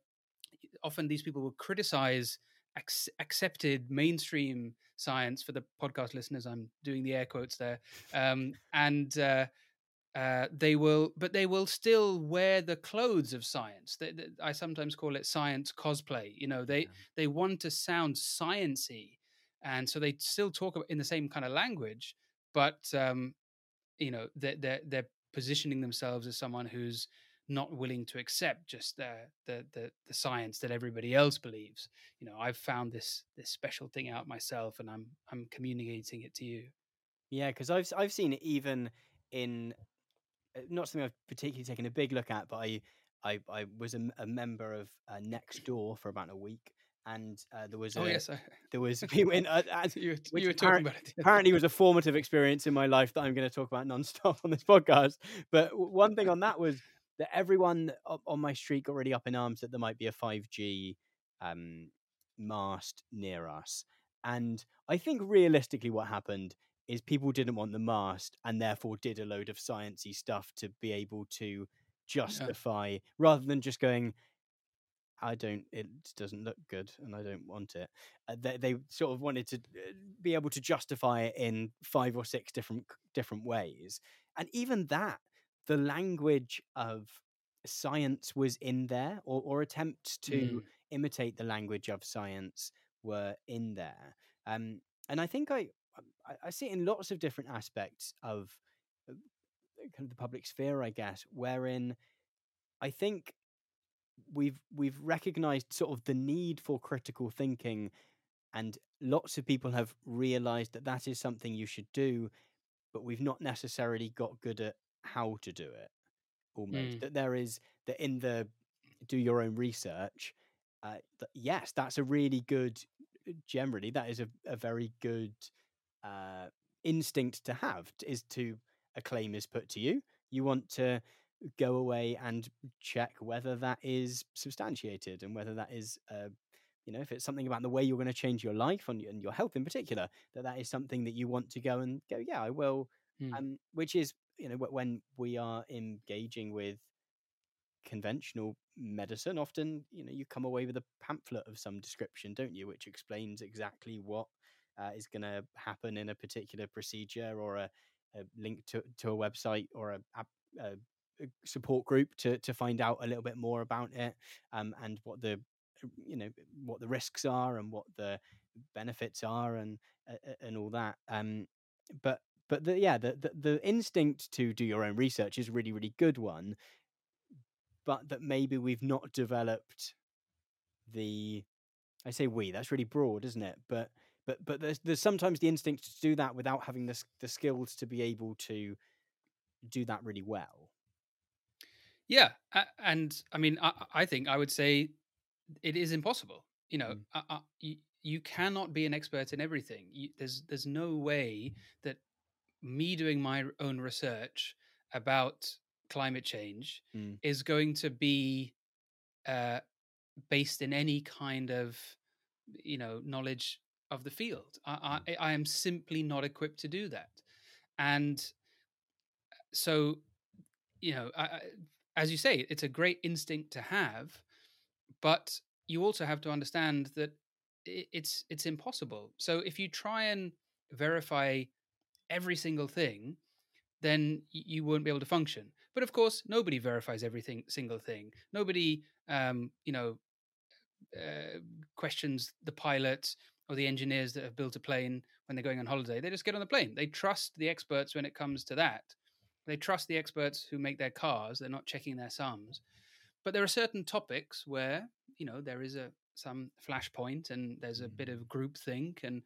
[SPEAKER 2] often these people will criticize ac- accepted mainstream science for the podcast listeners i'm doing the air quotes there um, and uh, uh, they will, but they will still wear the clothes of science. They, they- I sometimes call it science cosplay. You know, they
[SPEAKER 1] Yeah.
[SPEAKER 2] they want to sound sciency, and so they still talk in the same kind of language, but um, you know, they're, they're they're positioning themselves as someone who's not willing to accept just the, the the the science that everybody else believes. You know, I've found this this special thing out myself, and I'm I'm communicating it to you.
[SPEAKER 1] Yeah, because I've I've seen it even in uh, not something I've particularly taken a big look at, but I I, I was a member of uh, Nextdoor for about a week, and uh, there was a
[SPEAKER 2] Oh yes, I,
[SPEAKER 1] there was we went uh, as,
[SPEAKER 2] you, were- you were talking about it.
[SPEAKER 1] apparently was a formative experience in my life that I'm going to talk about nonstop on this podcast. But one thing on that was that everyone on my street got really up in arms that there might be a 5G um, mast near us, and I think realistically, what happened is people didn't want the mast and therefore did a load of sciencey stuff to be able to justify yeah. rather than just going I don't. It doesn't look good, and I don't want it. Uh, they, they sort of wanted to uh, be able to justify it in five or six different different ways, and even that, the language of science was in there, or, or attempts to mm. imitate the language of science were in there. Um, and I think I, I, I see it in lots of different aspects of uh, kind of the public sphere, I guess, wherein I think we've we've recognized sort of the need for critical thinking and lots of people have realized that that is something you should do but we've not necessarily got good at how to do it almost mm. that there is that in the do your own research uh, that, yes that's a really good uh, generally that is a, a very good uh, instinct to have is to a claim is put to you you want to go away and check whether that is substantiated and whether that is uh, you know if it's something about the way you're going to change your life and, and your health in particular that that is something that you want to go and go yeah i will hmm. um, which is you know when we are engaging with conventional medicine often you know you come away with a pamphlet of some description don't you which explains exactly what uh, is going to happen in a particular procedure or a, a link to, to a website or a, a, support group to to find out a little bit more about it um, and what the you know what the risks are and what the benefits are and uh, and all that um, but but the, yeah the, the the instinct to do your own research is a really really good one but that maybe we've not developed the I say we that's really broad isn't it? But but but there's there's sometimes the instinct to do that without having the the skills to be able to do that really well
[SPEAKER 2] yeah, and I mean, I, I think I would say it is impossible. You know, mm. you, you, cannot be an expert in everything. You, there's there's no way that me doing my own research about climate change mm. is going to be uh, based in any kind of you know knowledge of the field. I, mm. I, I am simply not equipped to do that, and so you know I, as you say, it's a great instinct to have, but you also have to understand that it's it's impossible. So if you try and verify every single thing, then you won't be able to function. But of course, nobody verifies everything single thing. Nobody, um, you know, uh, questions the pilots or the engineers that have built a plane when they're going on holiday. They just get on the plane. They trust the experts when it comes to that. They trust the experts who make their cars. They're not checking their sums. But there are certain topics where you know there is a some flashpoint and there's a bit of groupthink and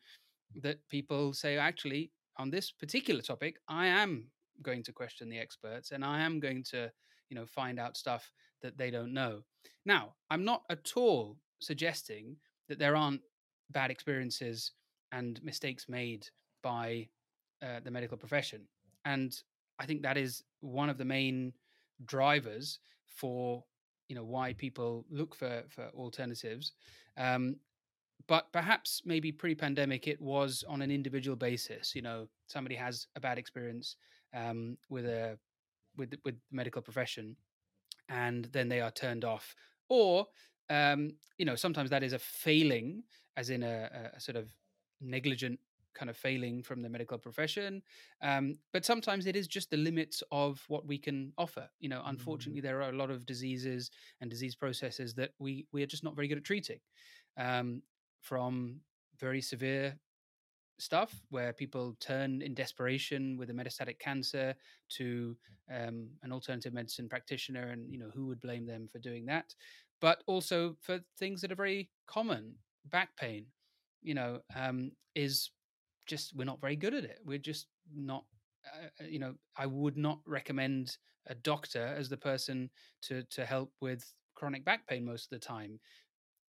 [SPEAKER 2] that people say actually on this particular topic I am going to question the experts and I am going to you know find out stuff that they don't know. Now, I'm not at all suggesting that there aren't bad experiences and mistakes made by uh, the medical profession. And I think that is one of the main drivers for you know why people look for for alternatives. Um, but perhaps maybe pre-pandemic it was on an individual basis. You know, somebody has a bad experience um, with a with with the medical profession, and then they are turned off. Or um, you know, sometimes that is a failing, as in a, a sort of negligent kind of failing from the medical profession. Um, but sometimes it is just the limits of what we can offer. You know, unfortunately, mm-hmm. there are a lot of diseases and disease processes that we we are just not very good at treating. Um, from very severe stuff where people turn in desperation with a metastatic cancer to um, an alternative medicine practitioner and you know who would blame them for doing that but also for things that are very common back pain you know um, is just we're not very good at it. We're just not. Uh, uh, you know, I would not recommend a doctor as the person to to help with chronic back pain most of the time.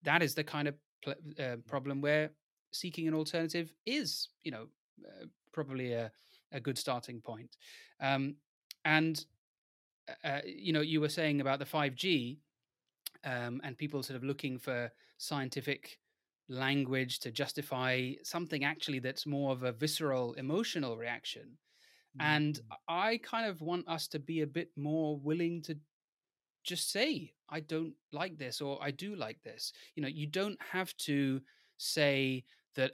[SPEAKER 2] That is the kind of pl- uh, problem where seeking an alternative is, you know, uh, probably a a good starting point. Um, and uh, uh you know, you were saying about the five G um, and people sort of looking for scientific language to justify something actually that's more of a visceral emotional reaction and
[SPEAKER 1] Mm.
[SPEAKER 2] i kind of want us to be a bit more willing to just say i don't like this or i do like this you know you don't have to say that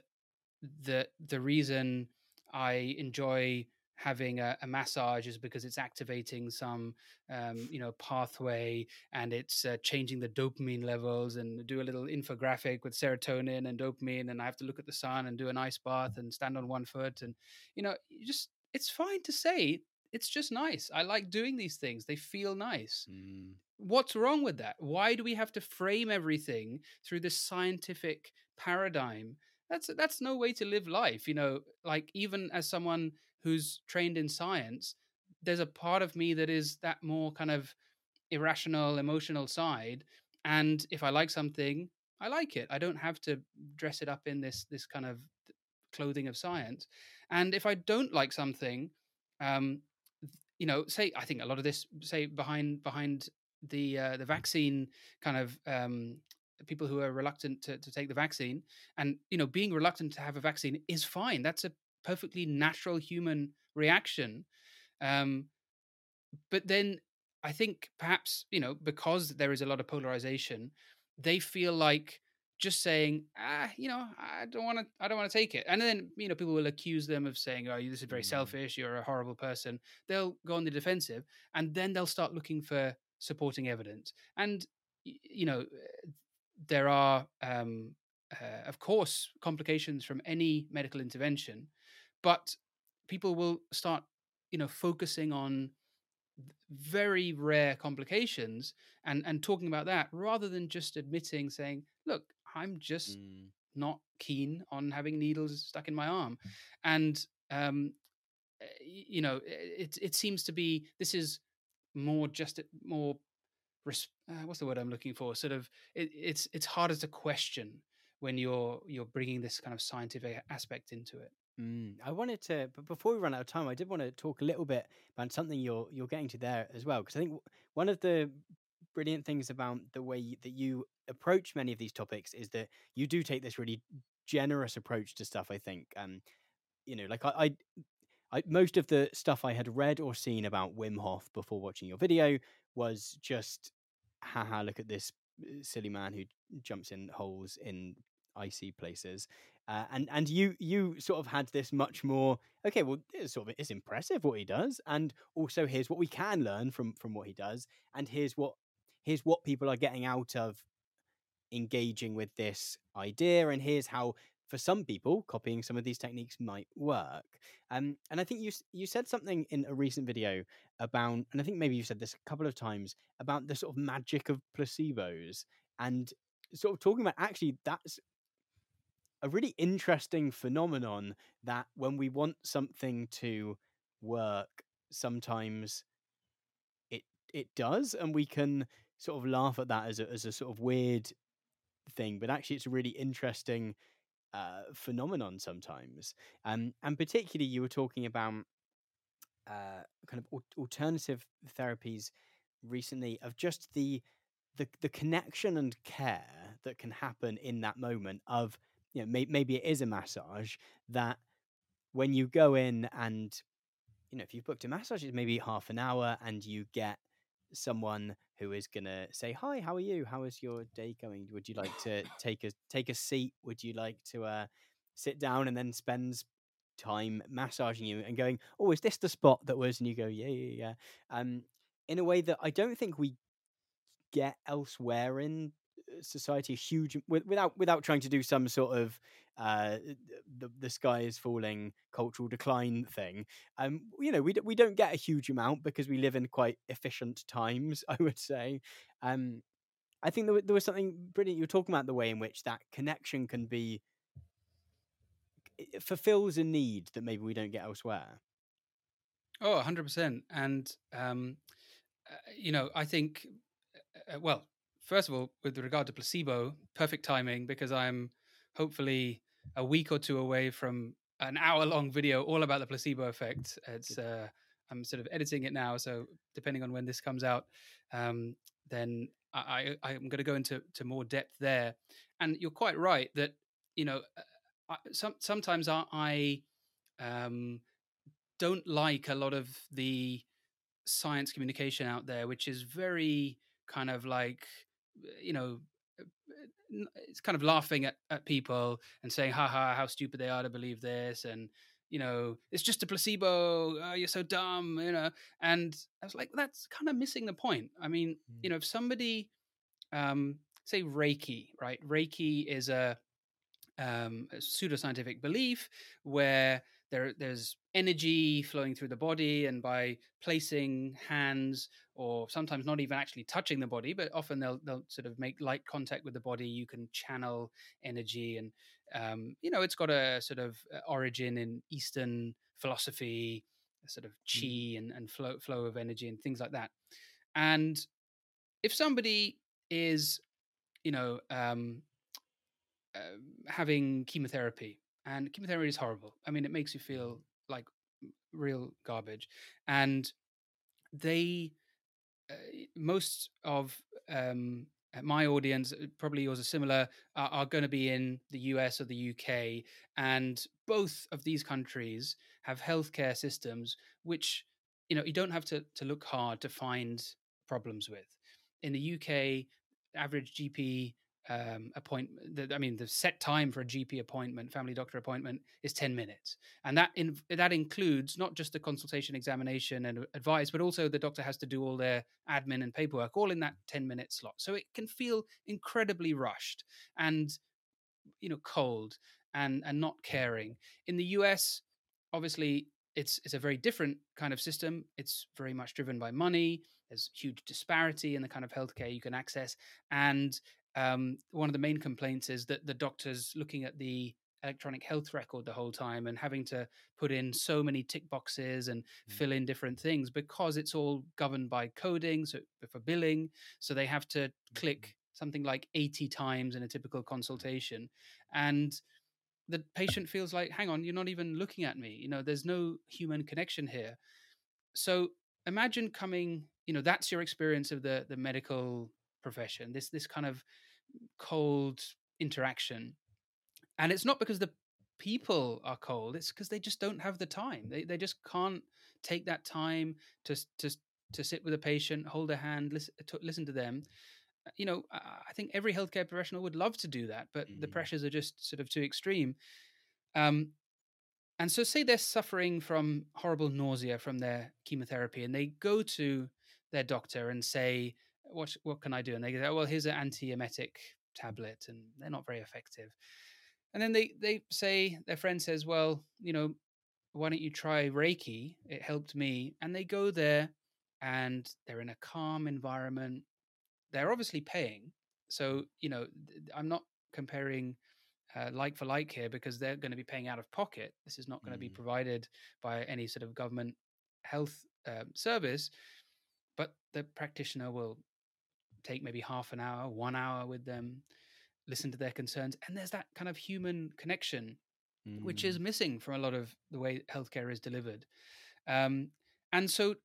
[SPEAKER 2] the the reason i enjoy having a, a massage is because it's activating some um, you know pathway and it's uh, changing the dopamine levels and do a little infographic with serotonin and dopamine and i have to look at the sun and do an ice bath and stand on one foot and you know you just it's fine to say it's just nice. I like doing these things. They feel nice.
[SPEAKER 1] Mm.
[SPEAKER 2] what's wrong with that? Why do we have to frame everything through this scientific paradigm? That's that's no way to live life you know like even as someone who's trained in science there's a part of me that is that more kind of irrational emotional side and if i like something i like it. I don't have to dress it up in this this kind of clothing of science. And if i don't like something um you know say i think a lot of this say behind behind the uh, the vaccine kind of um people who are reluctant to, to take the vaccine and you know being reluctant to have a vaccine is fine. That's a perfectly natural human reaction um but then i think perhaps you know because there is a lot of polarization they feel like just saying ah you know i don't want to i don't want to take it. And then you know people will accuse them of saying oh this is very
[SPEAKER 1] Mm.
[SPEAKER 2] selfish you're a horrible person. They'll go on the defensive and then they'll start looking for supporting evidence. And you know there are um uh, of course complications from any medical intervention but people will start you know focusing on very rare complications and and talking about that rather than just admitting saying look i'm just
[SPEAKER 1] Mm.
[SPEAKER 2] not keen on having needles stuck in my arm. And um uh, you know it it seems to be this is more just a- more uh, what's the word i'm looking for? Sort of it, it's it's harder to question when you're you're bringing this kind of scientific aspect into it
[SPEAKER 1] Mm, I wanted to, but before we run out of time, I did want to talk a little bit about something you're you're getting to there as well, because I think one of the brilliant things about the way that you approach many of these topics is that you do take this really generous approach to stuff. I think, um, you know, like I, I, I most of the stuff I had read or seen about Wim Hof before watching your video was just, haha, look at this uh, silly man who jumps in holes in icy places uh, and and you you sort of had this much more okay well it's sort of it's impressive what he does and also here's what we can learn from from what he does and here's what here's what people are getting out of engaging with this idea and here's how for some people copying some of these techniques might work. Um, and i think you you said something in a recent video about and i think maybe you said this a couple of times about the sort of magic of placebos and sort of talking about actually that's a really interesting phenomenon that when we want something to work sometimes it it does and we can sort of laugh at that as a, as a sort of weird thing but actually it's a really interesting uh, phenomenon sometimes. Um, and particularly you were talking about uh, kind of al- alternative therapies recently of just the the the connection and care that can happen in that moment of you know may, maybe it is a massage that when you go in and you know if you've booked a massage it's maybe half an hour and you get someone who is going to say hi how are you? How is your day going? Would you like to take a take a seat? Would you like to uh sit down and then spends time massaging you and going oh is this the spot that was and you go yeah yeah yeah. Um in a way that i don't think we get elsewhere in society a huge without without trying to do some sort of uh the, the sky is falling cultural decline thing um you know we, d- we don't get a huge amount because we live in quite efficient times i would say um i think there, wa- there was something brilliant you were talking about the way in which that connection can be fulfills a need that maybe we don't get elsewhere
[SPEAKER 2] Oh, 100%. And, um, uh, you know, I think, uh, uh, well, first of all, with regard to placebo, perfect timing because I'm hopefully a week or two away from an hour long video all about the placebo effect. It's, uh, I'm sort of editing it now. So depending on when this comes out, um, then I, I am going to go into to more depth there. And you're quite right that you know I, some, sometimes I, I um, don't like a lot of the science communication out there, which is very kind of like you know it's kind of laughing at, at people and saying ha ha how stupid they are to believe this and you know it's just a placebo. Oh, you're so dumb you know and i was like that's kind of missing the point. I mean mm. you know if somebody um say reiki right? Reiki is a um, a pseudoscientific belief where there, there's energy flowing through the body, and by placing hands, or sometimes not even actually touching the body, but often they'll they'll sort of make light contact with the body. You can channel energy, and um, you know it's got a sort of uh, origin in Eastern philosophy, sort of chi mm. and, and flow flow of energy and things like that. And if somebody is, you know, um, uh, having chemotherapy, and chemotherapy is horrible. I mean, it makes you feel mm. Like real garbage, and they uh, most of um, my audience, uh, probably yours are similar, are, are going to be in the US or the UK, and both of these countries have healthcare systems which you know you don't have to to look hard to find problems with. In the UK, average GP um, appointment. I mean, the set time for a GP appointment, family doctor appointment, is ten minutes, and that in, that includes not just the consultation, examination, and advice, but also the doctor has to do all their admin and paperwork, all in that ten minute slot. So it can feel incredibly rushed and you know cold and and not caring. In the US, obviously, it's it's a very different kind of system. It's very much driven by money. There's huge disparity in the kind of healthcare you can access, and um, one of the main complaints is that the doctor's looking at the electronic health record the whole time and having to put in so many tick boxes and mm. fill in different things because it's all governed by coding so for billing so they have to click mm-hmm. something like 80 times in a typical consultation and the patient feels like hang on you're not even looking at me you know there's no human connection here so imagine coming you know that's your experience of the the medical profession this this kind of cold interaction. And it's not because the people are cold it's because they just don't have the time. They, they just can't take that time to to to sit with a patient hold their hand listen to, listen to them. Uh, you know i think every healthcare professional would love to do that but mm. the pressures are just sort of too extreme. Um and so say they're suffering from horrible nausea from their chemotherapy and they go to their doctor and say what what can I do? And they go, oh, well, here's an antiemetic tablet, and they're not very effective. And then they they say their friend says, well, you know, why don't you try Reiki? It helped me. And they go there, and they're in a calm environment. They're obviously paying, so you know, I'm not comparing uh, like for like here because they're going to be paying out of pocket. This is not going to mm. be provided by any sort of government health um, service, but the practitioner will take maybe half an hour, one hour with them, listen to their concerns. And there's that kind of human connection, mm. which is mm. missing from a lot of the way healthcare is delivered. Um, and so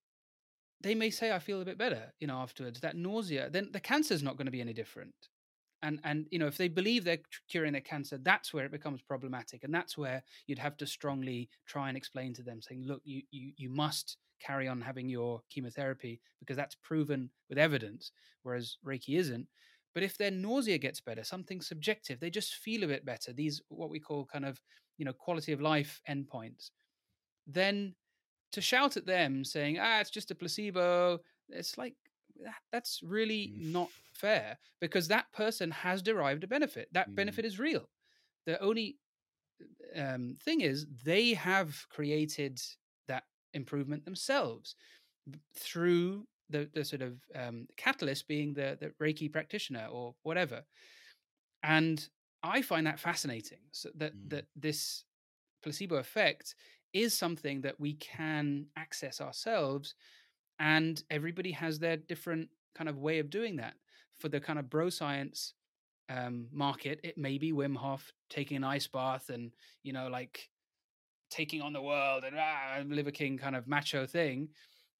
[SPEAKER 2] they may say, I feel a bit better, you know, afterwards. That nausea, then the cancer is not going to be any different. And, and you know if they believe they're curing their cancer that's where it becomes problematic and that's where you'd have to strongly try and explain to them saying look you you, you must carry on having your chemotherapy because that's proven with evidence, whereas Reiki isn't. But if their nausea gets better, something subjective, they just feel a bit better, these what we call kind of, you know, quality of life endpoints, then to shout at them saying, ah, it's just a placebo, it's like that's really not fair because that person has derived a benefit. That mm. benefit is real. The only um, thing is they have created improvement themselves through the, the sort of um, catalyst being the, the Reiki practitioner or whatever. And I find that fascinating so that, mm. that this placebo effect is something that we can access ourselves. And everybody has their different kind of way of doing that. For the kind of bro science um, market, it may be Wim Hof taking an ice bath and, you know, like taking on the world and ah, Liver King kind of macho thing.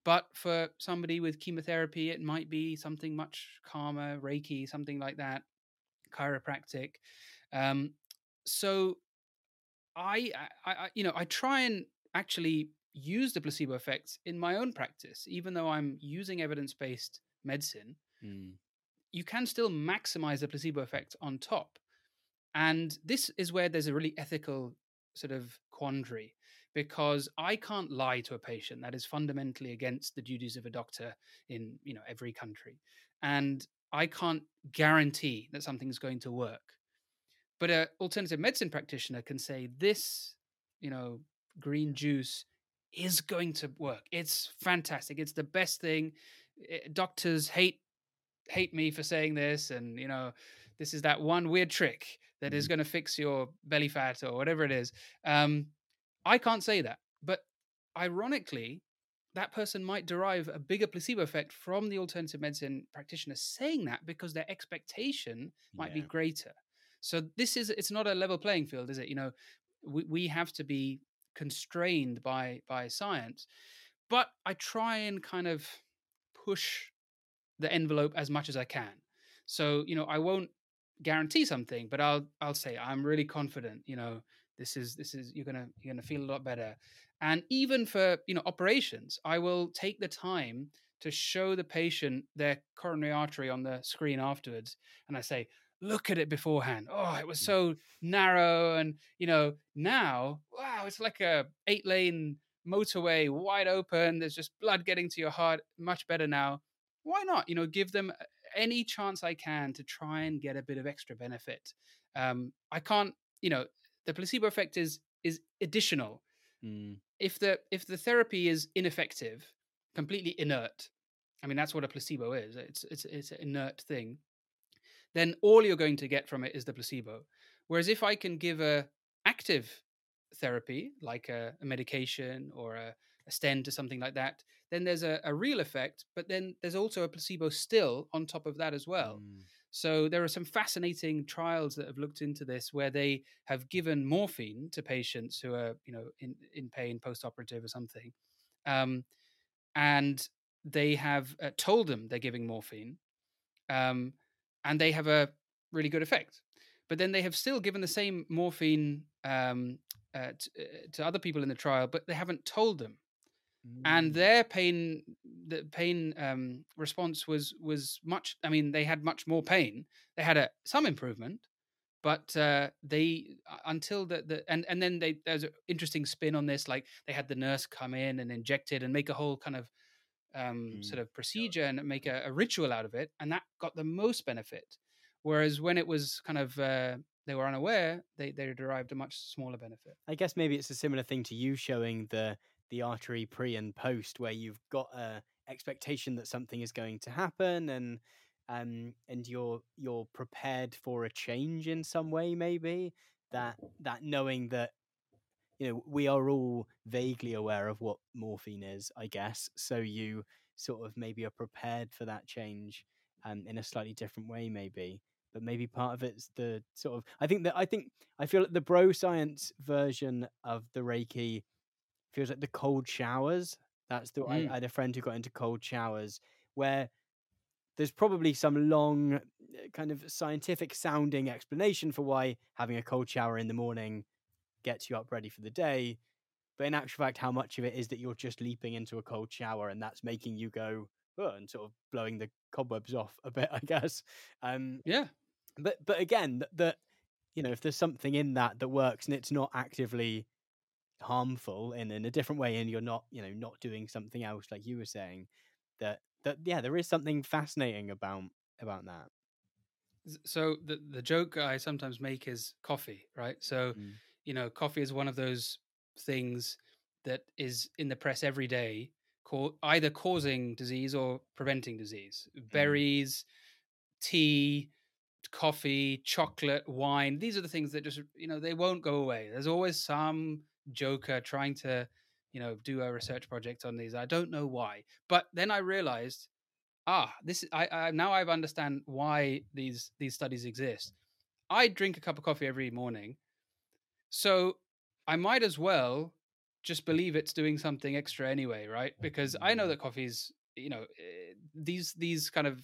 [SPEAKER 2] But for somebody with chemotherapy, it might be something much calmer, Reiki, something like that, chiropractic. Um, so I, I, I, you know, I try and actually use the placebo effects in my own practice, even though I'm using evidence based medicine.
[SPEAKER 1] Mm.
[SPEAKER 2] You can still maximize the placebo effect on top. And this is where there's a really ethical sort of quandary because I can't lie to a patient. That is fundamentally against the duties of a doctor in you know every country, and I can't guarantee that something's going to work. But an alternative medicine practitioner can say this, you know, green juice is going to work. It's fantastic. It's the best thing. Eh, doctors hate hate me for saying this, and you know, this is that one weird trick that is mm. going to fix your belly fat or whatever it is. Um, I can't say that. But ironically, that person might derive a bigger placebo effect from the alternative medicine practitioner saying that because their expectation might yeah. be greater. So this is it's not a level playing field, is it? You know, we, we have to be constrained by by science. But I try and kind of push the envelope as much as I can. So, you know, I won't guarantee something, but I'll I'll say I'm really confident, you know, this is this is you're gonna you're gonna feel a lot better. And even for you know operations i will take the time to show the patient their coronary artery on the screen afterwards and i say look at it beforehand. Oh it was mm. so narrow and you know now wow it's like a eight lane motorway wide open there's just blood getting to your heart much better now. Why not you know give them any chance i can to try and get a bit of extra benefit um, i can't you know the placebo effect is is additional.
[SPEAKER 1] Mm.
[SPEAKER 2] If the if the therapy is ineffective, completely inert, I mean that's what a placebo is. It's it's it's an inert thing. Then all you're going to get from it is the placebo. Whereas if I can give a active therapy like a, a medication or a, a, stent or something like that, then there's a, a, real effect, but then there's also a placebo still on top of that as well. Mm. So there are some fascinating trials that have looked into this where they have given morphine to patients who are, you know, in, in pain post-operative or something. Um, and they have uh, told them they're giving morphine um, and they have a really good effect. But then they have still given the same morphine um, uh, t- uh, to other people in the trial, but they haven't told them and mm. their pain the pain um, response was was much i mean they had much more pain they had a some improvement but uh, they until the, the and and then they there's an interesting spin on this like they had the nurse come in and inject it and make a whole kind of um, mm. sort of procedure and make a, a, ritual out of it and that got the most benefit whereas when it was kind of uh, they were unaware they they derived a much smaller benefit
[SPEAKER 1] i guess maybe it's a similar thing to you showing the the artery pre and post where you've got a expectation that something is going to happen and um and you're you're prepared for a change in some way maybe that that knowing that you know we are all vaguely aware of what morphine is i guess. So you sort of maybe are prepared for that change um in a slightly different way maybe but maybe part of it's the sort of i think that i think i feel like the bro science version of the reiki feels like the cold showers. That's the mm. I, I had a friend who got into cold showers where there's probably some long, eh, kind of scientific sounding explanation for why having a cold shower in the morning gets you up ready for the day. But in actual fact, how much of it is that you're just leaping into a cold shower and that's making you go oh, and sort of blowing the cobwebs off a bit, I guess. Um,
[SPEAKER 2] yeah.
[SPEAKER 1] But but again, that you know, if there's something in that that works and it's not actively harmful in in a different way and you're not you know not doing something else like you were saying that that yeah there is something fascinating about about that
[SPEAKER 2] so the the joke i sometimes make is coffee right so mm. you know coffee is one of those things that is in the press every day co- either causing disease or preventing disease mm. berries tea coffee chocolate wine these are the things that just you know they won't go away there's always some joker trying to you know do a research project on these i don't know why but then i realized ah this i, I now i've understand why these these studies exist i drink a cup of coffee every morning so i might as well just believe it's doing something extra anyway, right? Because I know that coffee's, you know, eh, these these kind of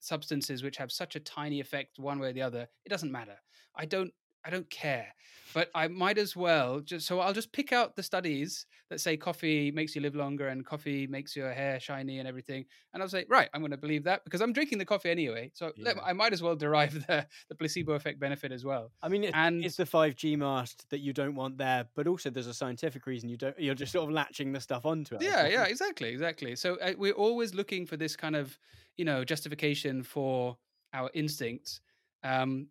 [SPEAKER 2] substances which have such a tiny effect one way or the other, it doesn't matter. I don't I don't care. But I might as well just so I'll just pick out the studies that say coffee makes you live longer and coffee makes your hair shiny and everything. And I'll say, right, I'm going to believe that because I'm drinking the coffee anyway. So let- I might as well derive the, the placebo effect benefit as well.
[SPEAKER 1] I mean, it's,
[SPEAKER 2] And
[SPEAKER 1] it's the five G mast that you don't want there, but also there's a scientific reason you don't. You're just sort of latching the stuff onto it.
[SPEAKER 2] Yeah yeah exactly exactly so uh, we're always looking for this kind of you know justification for our instincts um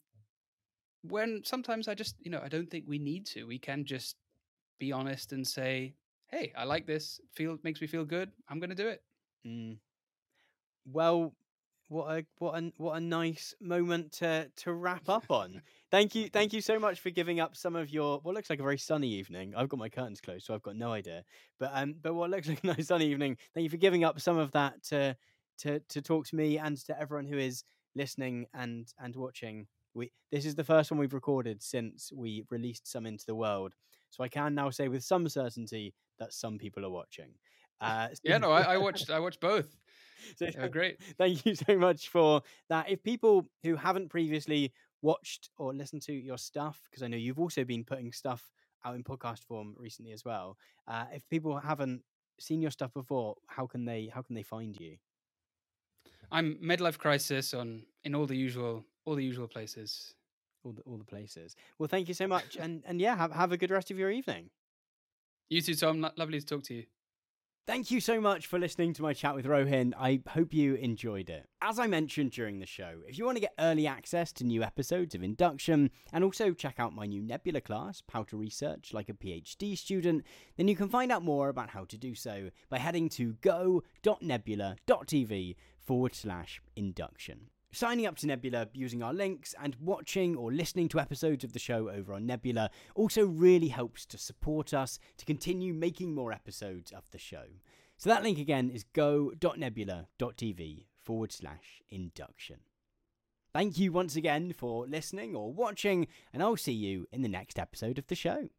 [SPEAKER 2] when sometimes i just you know i don't think we need to we can just be honest and say hey i like this feel makes me feel good i'm going to do it
[SPEAKER 1] Mm. Well, what a what a what a nice moment to to wrap up on. Thank you, thank you so much for giving up some of your what looks like a very sunny evening. I've got my curtains closed, so I've got no idea. But um, but what looks like a nice sunny evening. Thank you for giving up some of that to to to talk to me and to everyone who is listening and and watching. We this is the first one we've recorded since we released some into the world, so I can now say with some certainty that some people are watching. Uh,
[SPEAKER 2] yeah no i, I watched i watched both
[SPEAKER 1] so
[SPEAKER 2] they were great
[SPEAKER 1] thank you so much for that. If people who haven't previously watched or listened to your stuff, because I know you've also been putting stuff out in podcast form recently as well. Uh, if people haven't seen your stuff before, how can they how can they find you?
[SPEAKER 2] i'm Medlife Crisis on in all the usual all the usual places
[SPEAKER 1] All the all the places. Well, thank you so much, and and yeah, have have a good rest of your evening.
[SPEAKER 2] you too tom lo- lovely to talk to you
[SPEAKER 1] Thank you so much for listening to my chat with Rohin. I hope you enjoyed it. As I mentioned during the show, if you want to get early access to new episodes of Induction and also check out my new Nebula class, How to Research Like a PhD Student, then you can find out more about how to do so by heading to go.nebula.tv forward slash induction. Signing up to Nebula using our links and watching or listening to episodes of the show over on Nebula also really helps to support us to continue making more episodes of the show. So that link again is go.nebula.tv forward slash induction. Thank you once again for listening or watching, and I'll see you in the next episode of the show.